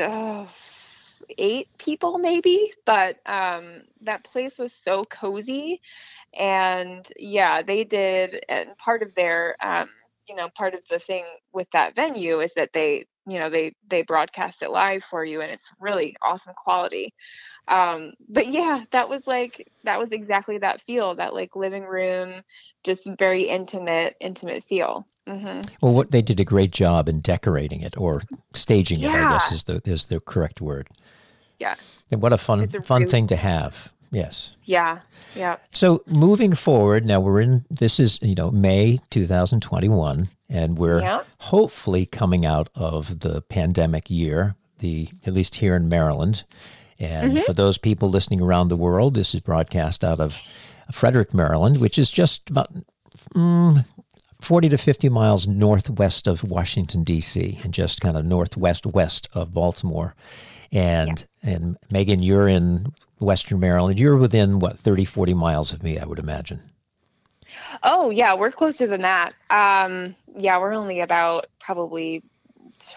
uh, eight people maybe, but um, that place was so cozy. And yeah, they did and part of their um, you know, part of the thing with that venue is that they you know they they broadcast it live for you and it's really awesome quality. Um but yeah that was like that was exactly that feel that like living room just very intimate intimate feel hmm Well, what they did a great job in decorating it or staging it, I guess is the is the correct word. Yeah. And what a fun a fun really thing to have Yes. Yeah. Yeah. So moving forward, now we're in. This is you know May 2021, and we're Yeah. hopefully coming out of the pandemic year. The at least here in Maryland, and for those people listening around the world, this is broadcast out of Frederick, Maryland, which is just about mm, 40 to 50 miles northwest of Washington D.C. and just kind of northwest west of Baltimore. And and Megan, you're in Western Maryland. You're within what 30, 40 miles of me, I would imagine. Oh yeah, we're closer than that. Um, yeah, we're only about probably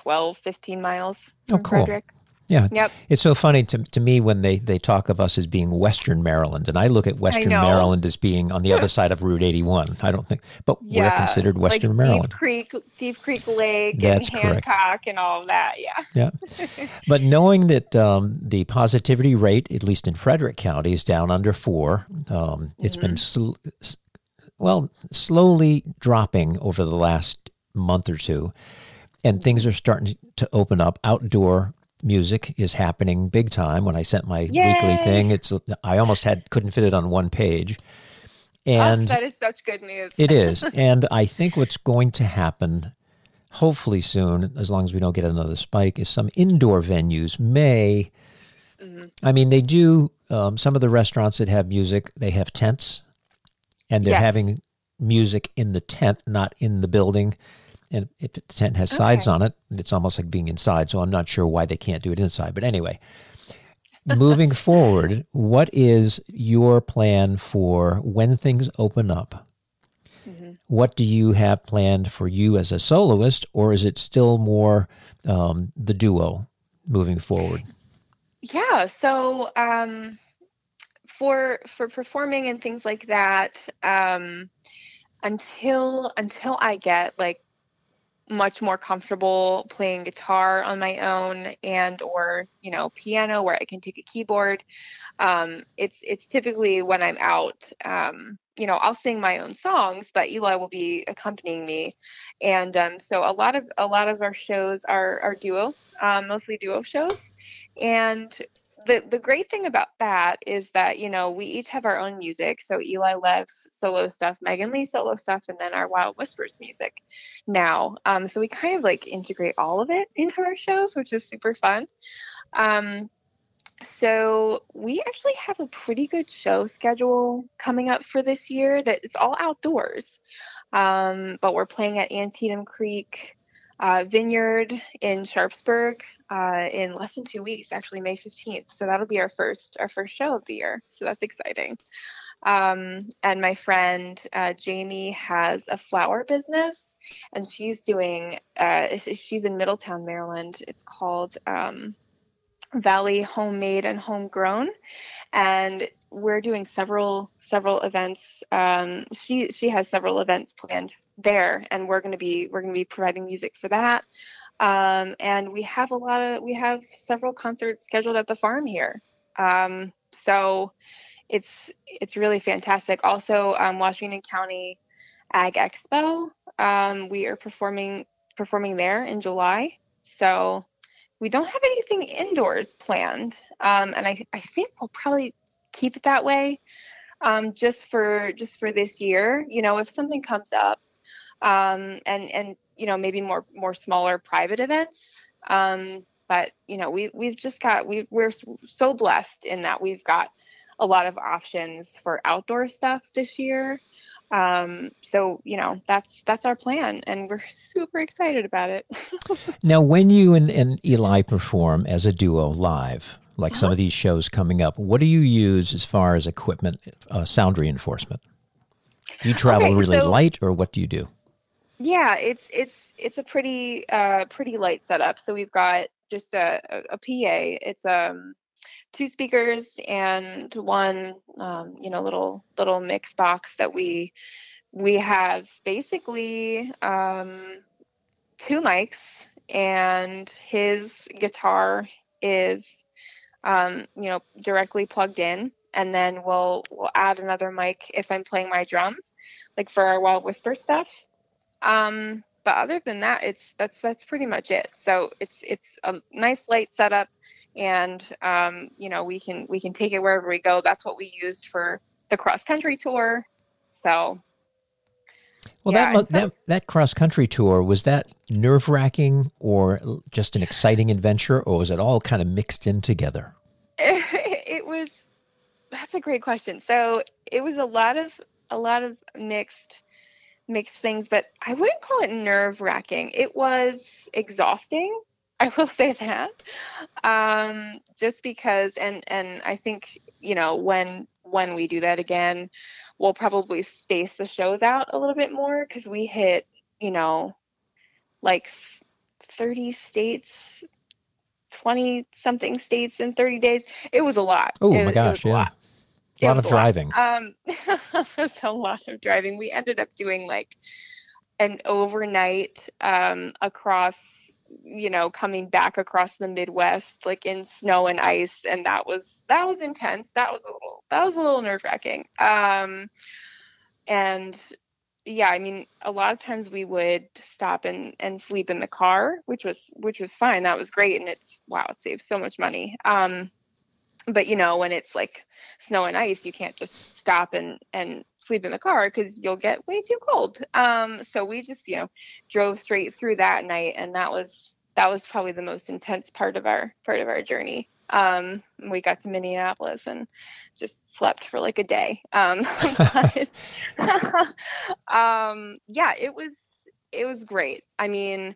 12, 15 miles Oh, from cool. Frederick. Yeah. Yep. It's so funny to, to me when they, they talk of us as being Western Maryland, and I look at Western. Maryland as being on the other side of Route 81. I don't think, but we're considered Western like Maryland. Deep Creek, Deep Creek Lake, That's and correct. Hancock, and all of that. Yeah. Yeah. But knowing that um, the positivity rate, at least in Frederick County, is down under four, um, it's been, sl- well, slowly dropping over the last month or two. And things are starting to open up. Outdoor music is happening big time. When I sent my weekly thing, it's I almost had couldn't fit it on one page. Oh, And that is such good news. it is. And I think what's going to happen, hopefully soon, as long as we don't get another spike, is some indoor venues may. I mean, they do, um, some of the restaurants that have music, they have tents and they're Yes. having music in the tent, not in the building. And if the tent has sides on it, it's almost like being inside. So I'm not sure why they can't do it inside. But anyway, moving forward, what is your plan for when things open up? What do you have planned for you as a soloist, or is it still more um, the duo moving forward? Yeah. So um, for for performing and things like that, um, until until I get like much more comfortable playing guitar on my own and or you know piano where I can take a keyboard, um, it's it's typically when I'm out. Um, you know, I'll sing my own songs, but Eli will be accompanying me, and um, so a lot of a lot of our shows are are duo, um, mostly duo shows, and the the great thing about that is that you know we each have our own music. So Eli Lev's solo stuff, Megan Lee solo stuff, and then our Wild Whispers music. Now, um, so we kind of like integrate all of it into our shows, which is super fun. Um, so we actually have a pretty good show schedule coming up for this year. That it's all outdoors, um, but we're playing at Antietam Creek uh, Vineyard in Sharpsburg uh, in less than two weeks, actually May 15th. So that'll be our first our first show of the year. So that's exciting. Um, and my friend uh, Jamie has a flower business, and she's doing. Uh, she's in Middletown, Maryland. It's called um, Valley Homemade and Homegrown, and we're doing several several events. Um, she she has several events planned there, and we're going to be we're going to be providing music for that. Um, and we have a lot of we have several concerts scheduled at the farm here. Um, so it's it's really fantastic. Also, um, Washington County Ag Expo. Um, we are performing performing there in July. So we don't have anything indoors planned, um, and I I think we'll probably keep it that way, um, just for just for this year. You know, if something comes up, um, and and you know maybe more more smaller private events. Um, but you know we we've just got we we're so blessed in that we've got a lot of options for outdoor stuff this year. Um, so you know that's that's our plan, and we're super excited about it. Now, when you and, and Eli perform as a duo live, like some of these shows coming up, what do you use as far as equipment, uh, sound reinforcement? Do you travel Okay, really so- light, or what do you do? Yeah, it's it's it's a pretty uh pretty light setup. So we've got just a, a, a PA. It's um two speakers and one um, you know little little mix box that we we have basically um two mics and his guitar is um you know directly plugged in. And then we'll we'll add another mic if I'm playing my drum like for our wild whisper stuff. Um, but other than that, it's that's that's pretty much it. So it's it's a nice light setup, and um, you know we can we can take it wherever we go. That's what we used for the cross country tour. So Well, Yeah, that, that that cross country tour was that nerve wracking or just an exciting adventure, or was it all kind of mixed in together? it was that's a great question so it was a lot of a lot of mixed mixed things but i wouldn't call it nerve wracking it was exhausting i will say that um just because and and i think you know when when we do that again we'll probably space the shows out a little bit more because we hit you know like 30 states 20 something states in 30 days. It was a lot. Oh my gosh, was a yeah. lot. A lot of was driving. Um, it was a lot of driving. We ended up doing like an overnight um, across, you know, coming back across the Midwest, like in snow and ice, and that was that was intense. That was a little that was a little nerve wracking. Um, and yeah, I mean, a lot of times we would stop and, and sleep in the car, which was which was fine. That was great, and it's wow, it saves so much money. Um, but you know, when it's like snow and ice, you can't just stop and and sleep in the car because you'll get way too cold. Um, so we just you know drove straight through that night, and that was that was probably the most intense part of our part of our journey. Um, we got to Minneapolis and just slept for like a day. Um, but, um, yeah, it was it was great. I mean,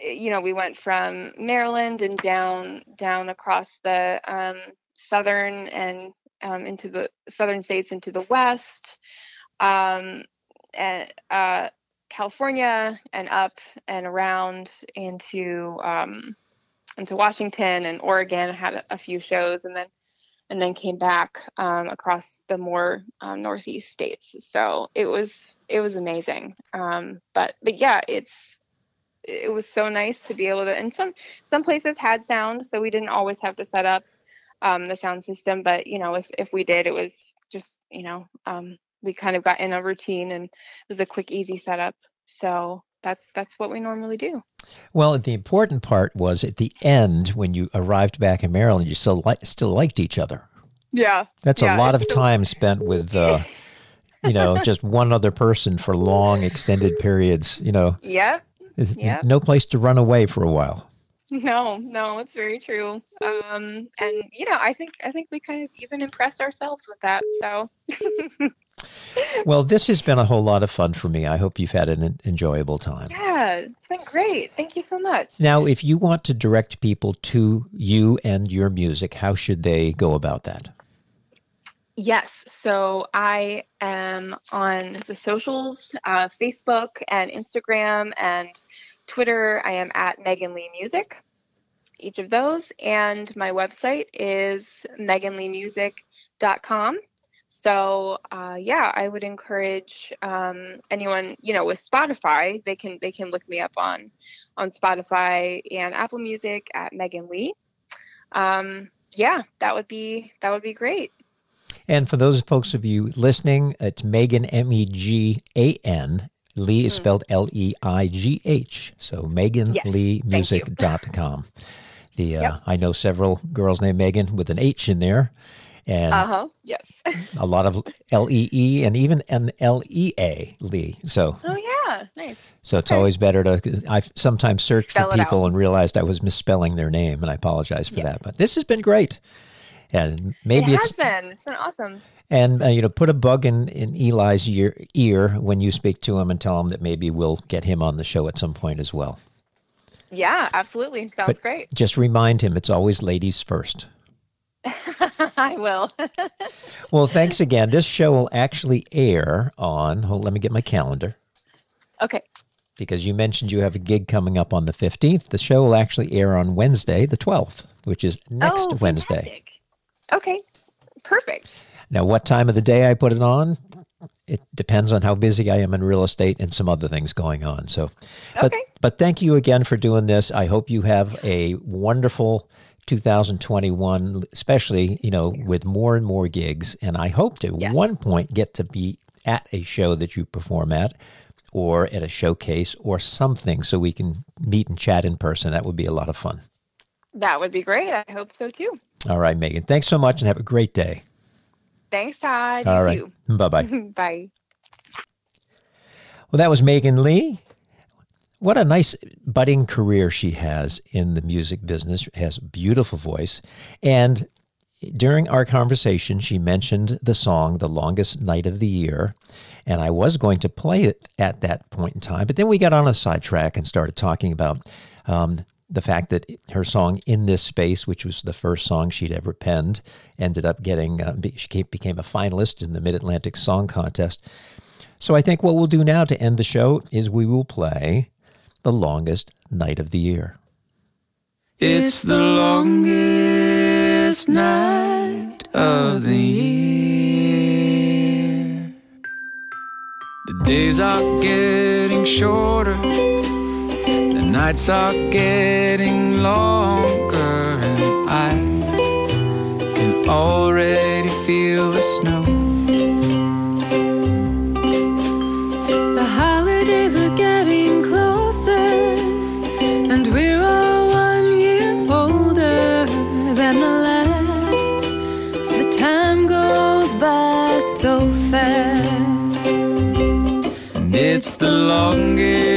you know, we went from Maryland and down down across the um, southern and um, into the southern states into the west, um, and uh, California and up and around into um, into Washington and Oregon. Had a, few shows and then and then came back um, across the more um, northeast states. So it was it was amazing. But but yeah, it's it was so nice to be able to. And some some places had sound, so we didn't always have to set up um, the sound system. But you know, if if we did, it was just you know um, we kind of got in a routine and it was a quick, easy setup. So that's that's what we normally do. Well, the important part was at the end when you arrived back in Maryland, you still li- still liked each other. Yeah. That's Yeah, a lot of time spent with, uh, you know, just one other person for long, extended periods. You know, Yep. There's Yep. no place to run away for a while. No, no, it's very true. Um, and you know, I think I think we kind of even impressed ourselves with that. So Well, this has been a whole lot of fun for me. I hope you've had an enjoyable time. yeah, it's been great. Thank you so much. Now, if you want to direct people to you and your music, how should they go about that? Yes, so I am on the socials, uh, Facebook and Instagram and Twitter. I am at Megan Leigh Music, each of those, and my website is meganleighmusic.com. So uh, yeah, I would encourage um, anyone you know with Spotify. They can they can look me up on on Spotify and Apple Music at Megan Leigh. Um, yeah, that would be that would be great. And for those folks of you listening, it's Megan, M E G A N. Leigh is spelled L E I G H. So MeganLeighMusic.com. The uh, Yep. I know several girls named Megan with an H in there, and Uh huh. Yes. a lot of L E E and even an L E A Lee. So Oh yeah, nice. so it's Okay. always better to. I sometimes search Spell for people and realized I was misspelling their name, and I apologize for Yes. that. But this has been great, and maybe it it's has been. It's been awesome. and uh, you know put a bug in in Eli's ear, ear when you speak to him and tell him that maybe we'll get him on the show at some point as well. Yeah, absolutely. Sounds But- great. Just remind him it's always ladies first. I will. Well, thanks again. This show will actually air on. Hold, let me get my calendar. okay. because you mentioned you have a gig coming up on the 15th. The show will actually air on Wednesday, the 12th, which is next oh, Wednesday. fantastic. Okay. Perfect. Now, what time of the day I put it on? It depends on how busy I am in real estate and some other things going on. So, but, Okay. but thank you again for doing this. I hope you have a wonderful 2021, especially, you know, with more and more gigs. And I hope to Yes. one point get to be at a show that you perform at or at a showcase or something so we can meet and chat in person. That would be a lot of fun. That would be great. I hope so too. All right, Megan. Thanks so much and have a great day. Thanks, Todd. All you right. Bye bye. Bye. Well, that was Megan Leigh. What a nice budding career she has in the music business. Has a beautiful voice. And during our conversation, she mentioned the song The Longest Night of the Year. And I was going to play it at that point in time, but then we got on a sidetrack and started talking about um, the fact that her song "In This Space," which was the first song she'd ever penned, ended up getting uh, she became a finalist in the Mid Atlantic Song Contest. So I think what we'll do now to end the show is we will play "The Longest Night of the Year." It's the longest night of the year. The days are getting shorter, nights are getting longer, and I can already feel the snow. The holidays are getting closer, and we're all one year older than the last. The time goes by so fast. And it's the longest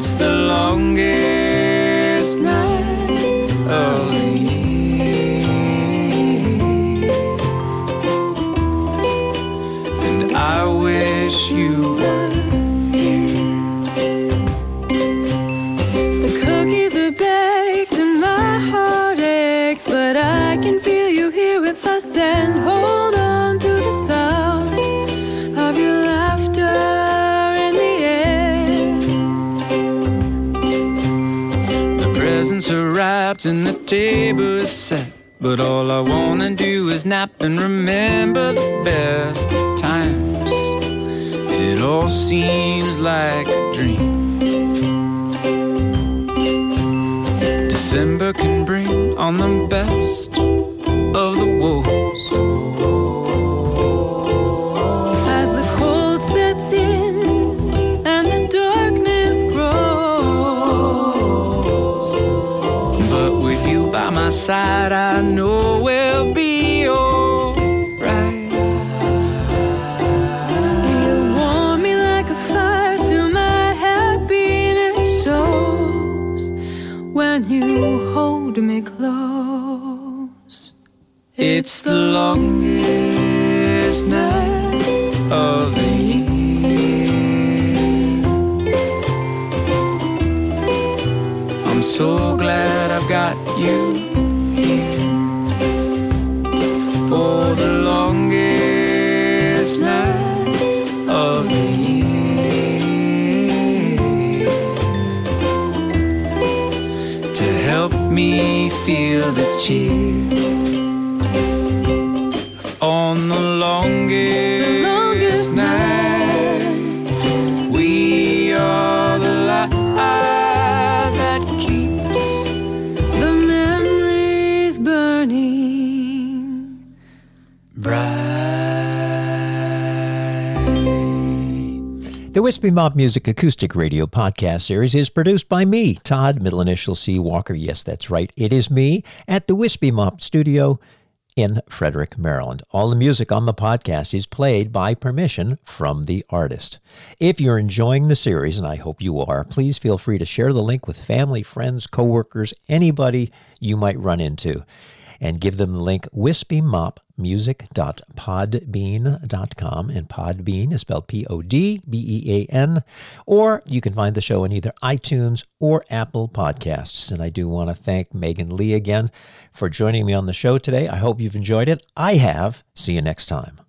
It's the longest table is set. But all I wanna do is nap and remember the best times. It all seems like a dream. December can bring on the best of the woes. Side, I know we'll be alright. you warm me like a fire till my happiness shows when you hold me close. It's the longest night of the year. I'm so glad I've got you feel the cheer Wispy Mop Music Acoustic Radio podcast series is produced by me, Todd, middle initial C. Walker. Yes, that's right. It is me at the Wispy Mop Studio in Frederick, Maryland. All the music on the podcast is played by permission from the artist. If you're enjoying the series, and I hope you are, please feel free to share the link with family, friends, coworkers, anybody you might run into and give them the link wispymopmusic.podbean.com. And Podbean is spelled P O D B E A N. Or you can find the show in either iTunes or Apple Podcasts. And I do want to thank Megan Leigh again for joining me on the show today. I hope you've enjoyed it. I have. See you next time.